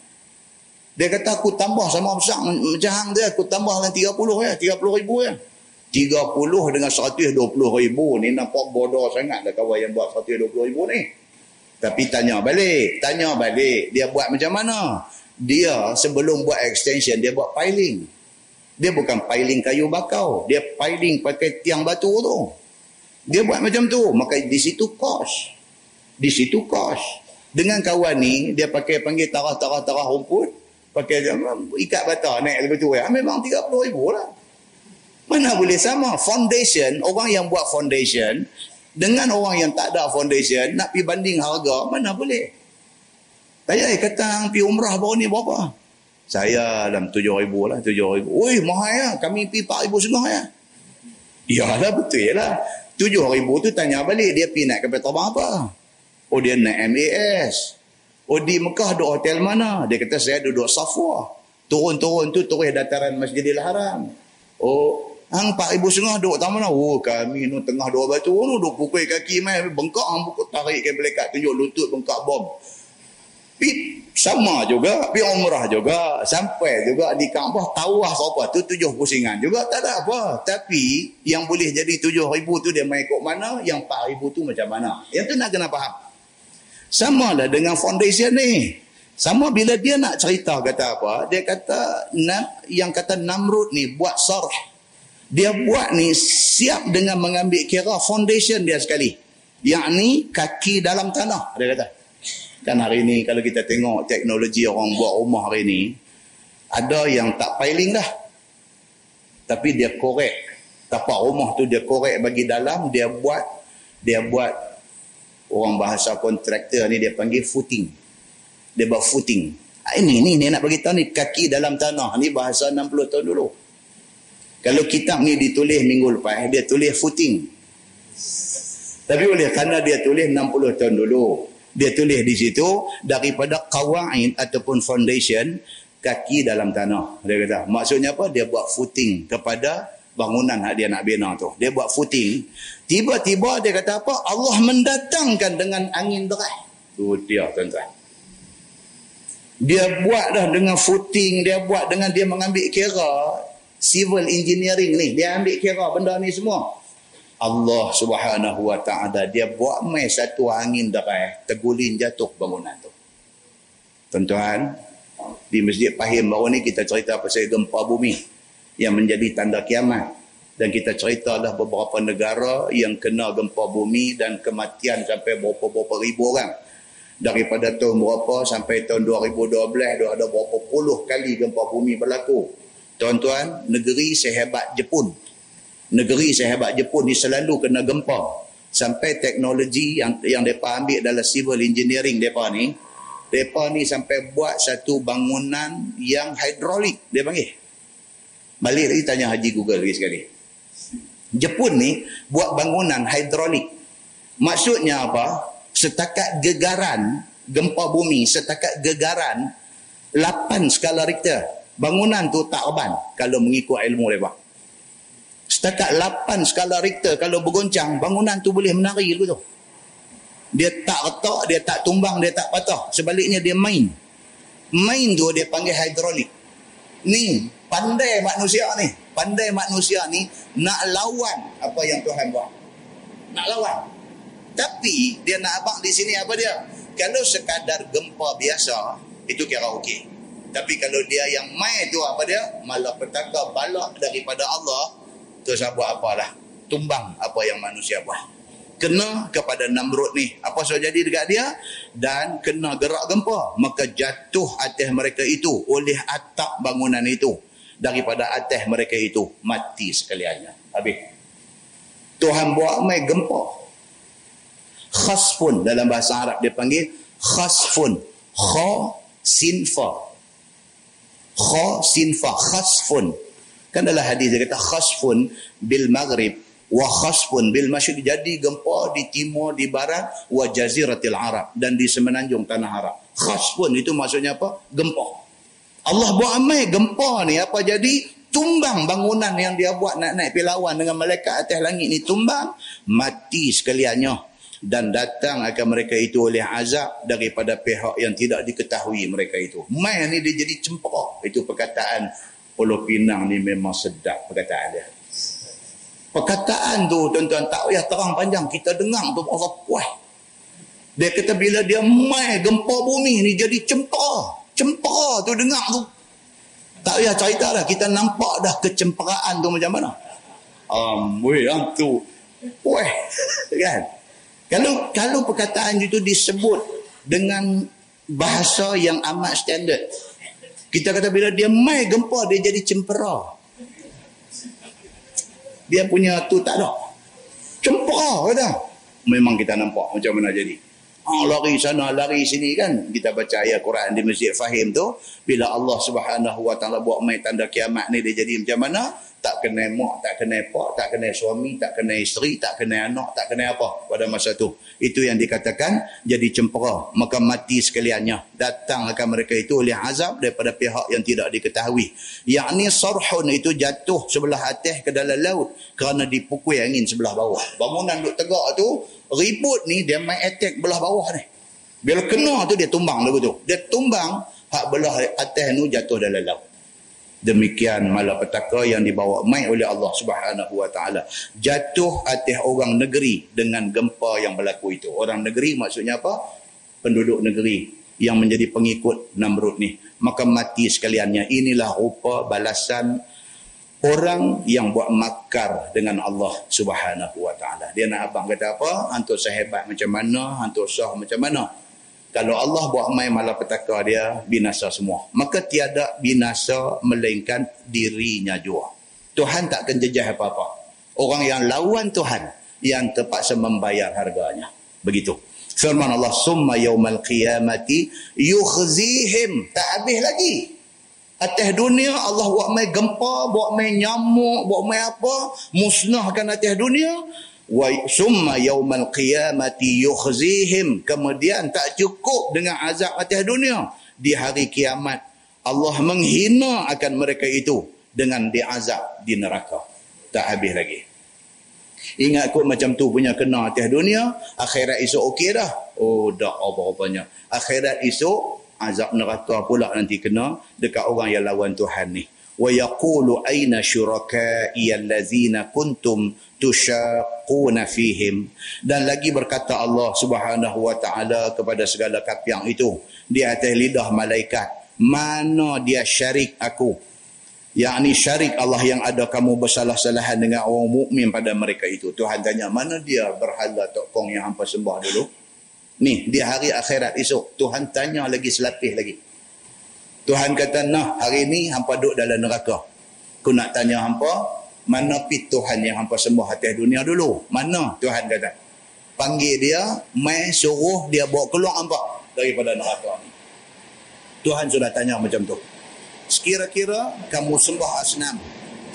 Dia kata aku tambah sama besar macam hang dia aku tambah dengan 30 ya, 30 ribu ya. 30 dengan 120 ribu ni nampak bodoh sangat lah kawan yang buat 120 ribu ni. Tapi tanya balik, tanya balik, dia buat macam mana? Dia sebelum buat extension, dia buat piling. Dia bukan piling kayu bakau. Dia piling pakai tiang batu tu. Dia buat macam tu. Maka di situ kos. Di situ kos. Dengan kawan ni, dia pakai panggil tarah-tarah-tarah rumput. Pakai ikat bata naik lebih tu. Ya. Memang 30 ribu lah. Mana boleh sama. Foundation, orang yang buat foundation, dengan orang yang tak ada foundation, nak pergi banding harga, mana boleh. Tanya, kata pergi umrah baru ni berapa? Saya dalam tujuh ribu lah, tujuh ribu. Ui, mahal ya. Kami empat ribu setengah ya. Yalah, betul lah. Tujuh ribu tu tanya balik, dia pergi naik kapal terbang apa? Oh, dia naik MAS. Oh, di Mekah duduk hotel mana? Dia kata, saya duduk Safwa. Turun-turun tu, turun dataran Masjidil Haram. Oh, hang empat ribu setengah duduk tak mana? Oh, kami nu tengah dua batu. Oh, duduk pukul kaki main. Bengkak, hang pukul tarik ke belekat, tunjuk lutut bengkak bom. Pi sama juga, pi umrah juga, sampai juga di Kaabah tawaf apa tu tujuh pusingan juga tak ada apa. Tapi yang boleh jadi tujuh ribu tu dia main ikut mana, yang empat ribu tu macam mana. Yang tu nak kena faham. Sama lah dengan foundation ni. Sama bila dia nak cerita kata apa, dia kata yang kata Namrud ni buat sarh. Dia buat ni siap dengan mengambil kira foundation dia sekali. Yang ni kaki dalam tanah, dia kata. Kan hari ni kalau kita tengok teknologi orang buat rumah hari ni, ada yang tak piling dah. Tapi dia korek. Tapak rumah tu dia korek bagi dalam, dia buat dia buat orang bahasa kontraktor ni dia panggil footing. Dia buat footing. Ah, ini, ni, ni nak bagi tahu ni kaki dalam tanah. Ni bahasa 60 tahun dulu. Kalau kitab ni ditulis minggu lepas, dia tulis footing. Tapi oleh kerana dia tulis 60 tahun dulu, dia tulis di situ daripada kawain ataupun foundation kaki dalam tanah. Dia kata, maksudnya apa? Dia buat footing kepada bangunan yang dia nak bina tu. Dia buat footing. Tiba-tiba dia kata apa? Allah mendatangkan dengan angin deras. Tu dia tuan-tuan. Dia buat dah dengan footing, dia buat dengan dia mengambil kira civil engineering ni. Dia ambil kira benda ni semua. Allah subhanahu wa ta'ala dia buat mai satu angin derai tergulin jatuh bangunan tu tuan-tuan di masjid Pahim baru ni kita cerita pasal gempa bumi yang menjadi tanda kiamat dan kita cerita dah beberapa negara yang kena gempa bumi dan kematian sampai berapa-berapa ribu orang. Daripada tahun berapa sampai tahun 2012 dah ada berapa puluh kali gempa bumi berlaku. Tuan-tuan negeri sehebat Jepun. Negeri sehebat Jepun ni selalu kena gempa. Sampai teknologi yang yang depa ambil dalam civil engineering depa ni depa ni sampai buat satu bangunan yang hidrolik dia panggil. Balik lagi tanya Haji Google lagi sekali Jepun ni buat bangunan hidrolik maksudnya apa setakat gegaran gempa bumi setakat gegaran 8 skala Richter bangunan tu tak urban kalau mengikut ilmu mereka Setakat 8 skala Richter kalau bergoncang, bangunan tu boleh menari dulu tu. Dia tak retak, dia tak tumbang, dia tak patah. Sebaliknya dia main. Main tu dia panggil hidrolik. Ni, pandai manusia ni. Pandai manusia ni nak lawan apa yang Tuhan buat. Nak lawan. Tapi dia nak abang di sini apa dia? Kalau sekadar gempa biasa, itu kira okey. Tapi kalau dia yang mai tu apa dia? Malah petaka balak daripada Allah, tu saya buat apalah. Tumbang apa yang manusia buat. Kena kepada Namrud ni. Apa sudah jadi dekat dia? Dan kena gerak gempa. Maka jatuh atas mereka itu oleh atap bangunan itu. Daripada atas mereka itu. Mati sekaliannya. Habis. Tuhan buat mai gempa. Khasfun dalam bahasa Arab dia panggil khasfun kha sin fa. Kha sin fa. Khasfun kan dalam hadis dia kata khasfun bil maghrib wa khasfun bil masyriq. Jadi gempa di timur di barat wa jaziratil arab dan di semenanjung tanah arab. Khasfun itu maksudnya apa? Gempa Allah buat amai gempa ni apa jadi tumbang bangunan yang dia buat nak naik pilawan dengan malaikat atas langit ni tumbang mati sekaliannya dan datang akan mereka itu oleh azab daripada pihak yang tidak diketahui mereka itu. Mai ni dia jadi cempaka. Itu perkataan Pulau Pinang ni memang sedap perkataan dia. Perkataan tu tuan-tuan tak payah terang panjang. Kita dengar tu Allah puas. Dia kata bila dia mai gempa bumi ni jadi cempaka. Cempaka tu dengar tu. Tak payah cerita dah. Kita nampak dah kecemperaan tu macam mana. Um, weh, tu. Puas. Kan? Kalau kalau perkataan itu disebut dengan bahasa yang amat standard. Kita kata bila dia mai gempa dia jadi cempera. Dia punya tu tak ada. Cempera kata. Memang kita nampak macam mana jadi. Ha, lari sana, lari sini kan. Kita baca ayat Quran di Masjid Fahim tu. Bila Allah subhanahu wa ta'ala buat mai tanda kiamat ni dia jadi macam mana tak kena mak, tak kena pak, tak kena suami, tak kena isteri, tak kena anak, tak kena apa pada masa tu. Itu yang dikatakan jadi cempera, maka mati sekaliannya. Datang akan mereka itu oleh azab daripada pihak yang tidak diketahui. Yakni sarhun itu jatuh sebelah atas ke dalam laut kerana dipukul angin sebelah bawah. Bangunan duk tegak tu, ribut ni dia main attack belah bawah ni. Bila kena tu dia tumbang lagu tu. Dia tumbang, hak belah atas tu jatuh dalam laut. Demikian malapetaka yang dibawa mai oleh Allah Subhanahu wa taala. Jatuh atas orang negeri dengan gempa yang berlaku itu. Orang negeri maksudnya apa? Penduduk negeri yang menjadi pengikut Namrud ni. Maka mati sekaliannya. Inilah rupa balasan orang yang buat makar dengan Allah Subhanahu wa taala. Dia nak abang kata apa? Hantu sehebat macam mana? Hantu sah macam mana? Kalau Allah buat main malapetaka dia binasa semua. Maka tiada binasa melainkan dirinya jua. Tuhan tak akan jejah apa-apa. Orang yang lawan Tuhan yang terpaksa membayar harganya. Begitu. Firman Allah summa yaumal qiyamati yukhzihim. Tak habis lagi atas dunia Allah buat main gempa buat main nyamuk buat main apa musnahkan atas dunia. Wa summa yaumal qiyamati yukhzihim. Kemudian tak cukup dengan azab atas dunia. Di hari kiamat Allah menghina akan mereka itu dengan diazab di neraka. Tak habis lagi. Ingat kot macam tu punya kena atas dunia. Akhirat esok okey dah. Oh dak apa-apanya. Akhirat esok azab neraka pula nanti kena dekat orang yang lawan Tuhan ni. Wa yaqulu aina syurakai allazina kuntum tushaquna fihim. Dan lagi berkata Allah Subhanahu wa taala kepada segala kapiang itu di atas lidah malaikat mana dia syarik aku? Yakni syarik Allah yang ada kamu bersalah-salahan dengan orang mukmin pada mereka itu. Tuhan tanya mana dia berhala tokong yang hampa sembah dulu ni di hari akhirat esok Tuhan tanya lagi selapis lagi Tuhan kata, nah hari ni hampa duduk dalam neraka. Aku nak tanya hampa, mana pi Tuhan yang hampa sembah atas dunia dulu? Mana Tuhan kata? Panggil dia, mai suruh dia bawa keluar hampa daripada neraka ni. Tuhan sudah tanya macam tu. Sekira-kira kamu sembah asnam,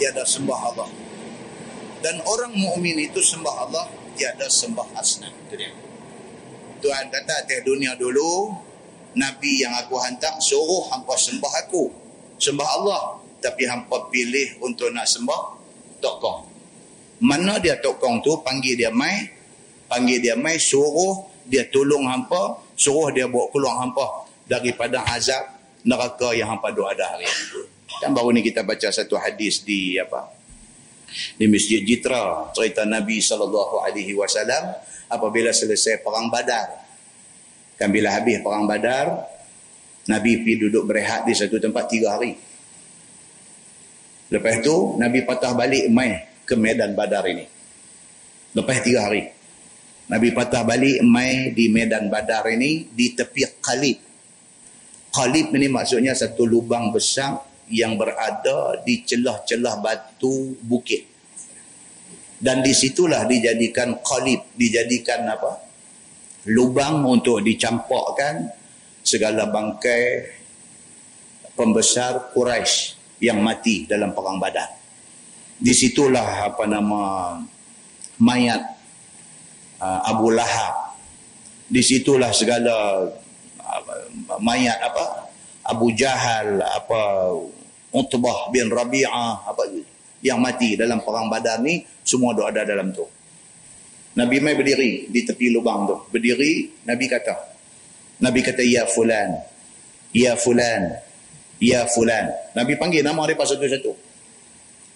tiada sembah Allah. Dan orang mukmin itu sembah Allah, tiada sembah asnam. Itu dia. Tuhan kata atas dunia dulu, Nabi yang aku hantar suruh hampa sembah aku. Sembah Allah. Tapi hampa pilih untuk nak sembah tokong. Mana dia tokong tu panggil dia mai. Panggil dia mai suruh dia tolong hampa. Suruh dia bawa keluar hampa. Daripada azab neraka yang hampa duk ada hari ini. Kan baru ni kita baca satu hadis di apa? Di Masjid Jitra, cerita Nabi sallallahu alaihi wasallam apabila selesai perang Badar. Kan bila habis perang Badar, Nabi pergi duduk berehat di satu tempat tiga hari. Lepas tu Nabi patah balik mai ke medan Badar ini. Lepas tiga hari. Nabi patah balik mai di medan Badar ini di tepi Khalid. Khalid ini maksudnya satu lubang besar yang berada di celah-celah batu bukit. Dan di situlah dijadikan Khalid, dijadikan apa? Lubang untuk dicampakkan segala bangkai pembesar Quraisy yang mati dalam perang Badar. Di situlah apa nama mayat uh, Abu Lahab. Di situlah segala uh, mayat apa Abu Jahal apa Utbah bin Rabi'ah apa yang mati dalam perang Badar ni semua ada dalam tu. Nabi mai berdiri di tepi lubang tu. Berdiri, Nabi kata. Nabi kata, Ya Fulan. Ya Fulan. Ya fulan. Nabi panggil nama dia satu-satu.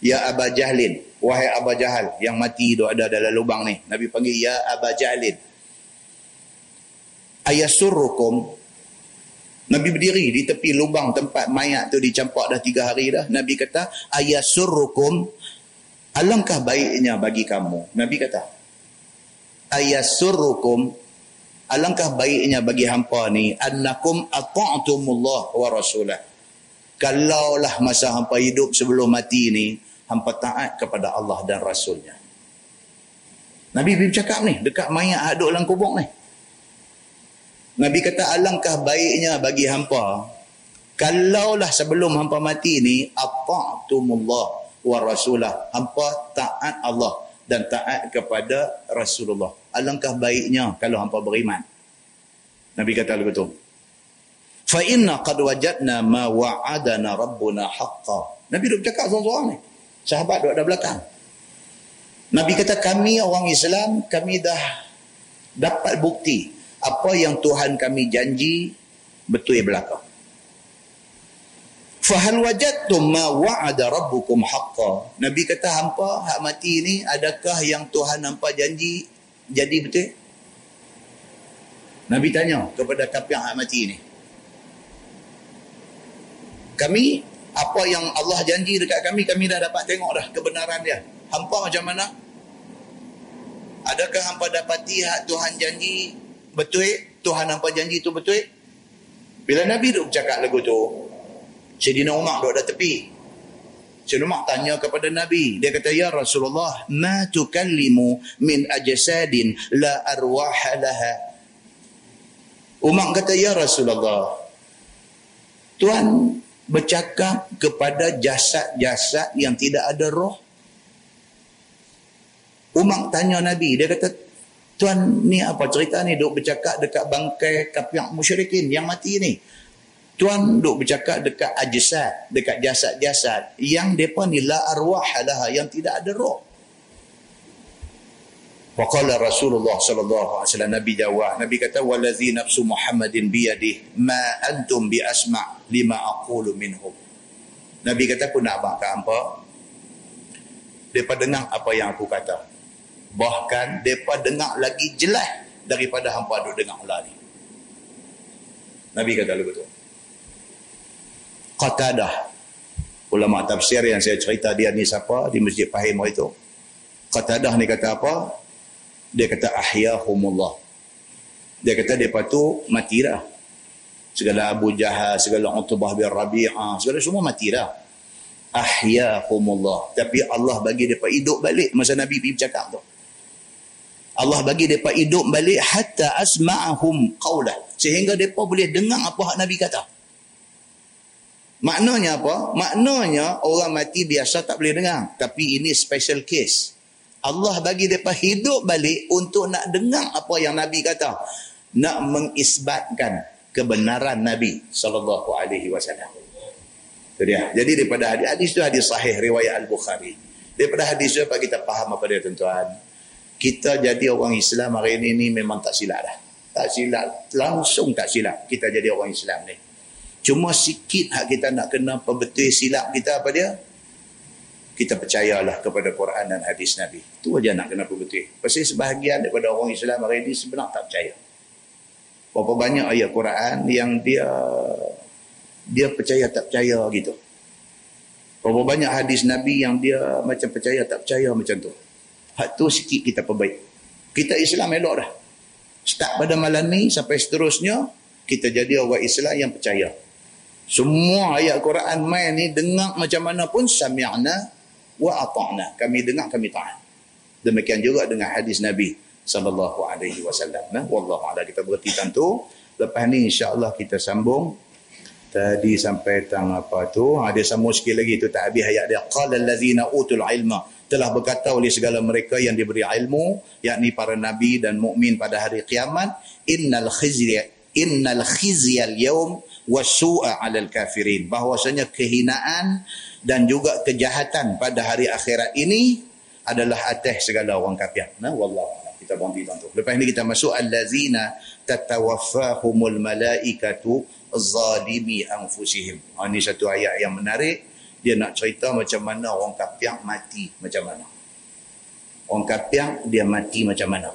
Ya Aba Jahlin. Wahai Aba Jahal yang mati itu ada dalam lubang ni. Nabi panggil Ya Aba Jahlin. Ayasurrukum. Nabi berdiri di tepi lubang tempat mayat tu dicampak dah tiga hari dah. Nabi kata, Ayasurrukum. Alangkah baiknya bagi kamu. Nabi kata, Ayasurrukum. Alangkah baiknya bagi hampa ni. Annakum ata'atumullah wa rasulah kalaulah masa hampa hidup sebelum mati ni hampa taat kepada Allah dan Rasulnya Nabi bercakap ni dekat mayat duduk dalam kubur ni Nabi kata alangkah baiknya bagi hampa. Kalaulah sebelum hampa mati ni ata'tumullah wa rasulah. Hampa taat Allah dan taat kepada Rasulullah. Alangkah baiknya kalau hampa beriman. Nabi kata begitu fa inna qad wajadna ma wa'adana rabbuna haqqan nabi duk cakap seorang-seorang ni. Sahabat duk ada belakang. Nabi kata kami orang Islam kami dah dapat bukti apa yang Tuhan kami janji betul belakang Fahal wajadtum ma wa'ada rabbukum haqqa. Nabi kata hampa hak mati ni adakah yang Tuhan hampa janji jadi betul? Nabi tanya kepada kafir hak mati ni kami apa yang Allah janji dekat kami kami dah dapat tengok dah kebenaran dia hampa macam mana adakah hampa dapati hak Tuhan janji betul? Tuhan hampa janji tu betul? Bila Nabi duk cakap lagu tu Sayyidina Umar duk ada tepi. Sayyidina Umar tanya kepada Nabi. Dia kata ya Rasulullah ma tukallimu min ajsadin la arwaha laha. Umar kata ya Rasulullah Tuhan bercakap kepada jasad-jasad yang tidak ada roh. Umar tanya Nabi, dia kata, Tuan ni apa cerita ni? Duk bercakap dekat bangkai kapiak musyrikin yang mati ni. Tuan duk bercakap dekat ajisat, dekat jasad-jasad. Yang depa ni la arwah lah yang tidak ada roh. Waqala Rasulullah sallallahu alaihi wasallam Nabi jawab Nabi kata walazi nafsu Muhammadin biyadih ma antum bi asma lima aqulu minhum. Nabi kata aku nak abang kat hampa? Depa dengar apa yang aku kata bahkan depa dengar lagi jelas daripada hampa duk dengar lagi Nabi kata begitu Qatadah ulama tafsir yang saya cerita dia ni siapa? Di Masjid Pahim itu. Qatadah ni kata apa? Dia kata ahyahumullah. Dia kata depa tu mati dah. Segala Abu Jahal segala Utbah bin Rabi'ah segala semua mati dah. Ahyahumullah. Tapi Allah bagi depa hidup balik masa Nabi pergi bercakap tu Allah bagi depa hidup balik hatta asma'ahum qawlah sehingga depa boleh dengar apa hak Nabi kata maknanya apa maknanya orang mati biasa tak boleh dengar tapi ini special case Allah bagi mereka hidup balik untuk nak dengar apa yang Nabi kata. Nak mengisbatkan kebenaran Nabi sallallahu alaihi wasallam. Itu dia. Jadi daripada hadis, hadis itu hadis sahih riwayat Al-Bukhari. Daripada hadis itu apa kita faham apa dia tuan-tuan? Kita jadi orang Islam hari ini ni memang tak silap dah. Tak silap. Langsung tak silap kita jadi orang Islam ni. Cuma sikit hak kita nak kena perbetul silap kita apa dia? Kita percayalah kepada Quran dan hadis Nabi. Itu aja nak kena perbetul. Pasal sebahagian daripada orang Islam hari ini sebenarnya tak percaya. Berapa banyak ayat Quran yang dia dia percaya tak percaya gitu. Berapa banyak hadis Nabi yang dia macam percaya tak percaya macam tu. Hak tu sikit kita perbaik. Kita Islam elok dah. Start pada malam ni sampai seterusnya kita jadi orang Islam yang percaya. Semua ayat Quran main ni dengar macam mana pun sami'na wa ata'na. Kami dengar kami taat. Demikian juga dengan hadis Nabi sallallahu alaihi wasallam. Nah, wallahu a'lam kita berhenti tentu. Lepas ni insya-Allah kita sambung tadi sampai tang apa tu ada ha, sambung sikit lagi tu tak habis ayat dia qala allazina utul ilma telah berkata oleh segala mereka yang diberi ilmu yakni para nabi dan mukmin pada hari kiamat innal khizya innal khizya al-yawm wasu'a 'alal kafirin. Bahwasanya kehinaan dan juga kejahatan pada hari akhirat ini adalah atas segala orang kafir. Nah wallahu kita berhenti tuan lepas ini kita masuk allazina tatawaffahumul malaikatu zalimi anfusihim. Ha, ini satu ayat yang menarik dia nak cerita macam mana orang kafir mati macam mana orang kafir dia mati macam mana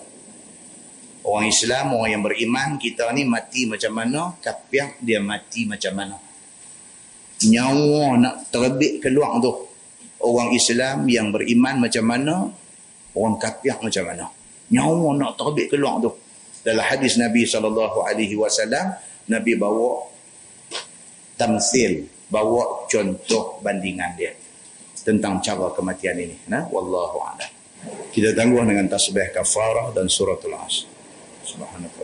Orang Islam, orang yang beriman, kita ni mati macam mana, kafir dia mati macam mana. Nyawa nak terbit keluar tu. Orang Islam yang beriman macam mana, orang kafir macam mana. Nyawa nak terbit keluar tu. Dalam hadis Nabi SAW, Nabi bawa tamsil, bawa contoh bandingan dia tentang cara kematian ini. Nah wallahu a'lam. Kita tangguh dengan tasbih kafarah dan suratul asr. Subhanallah.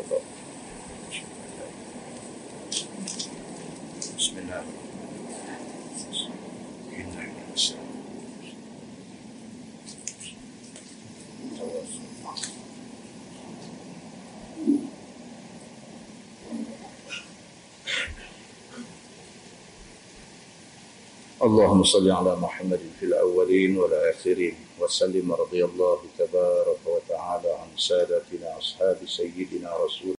اللهم صل على محمد في الأولين والآخرين وسلم رضي الله تبارك وتعالى عن سادتنا أصحاب سيدنا رسول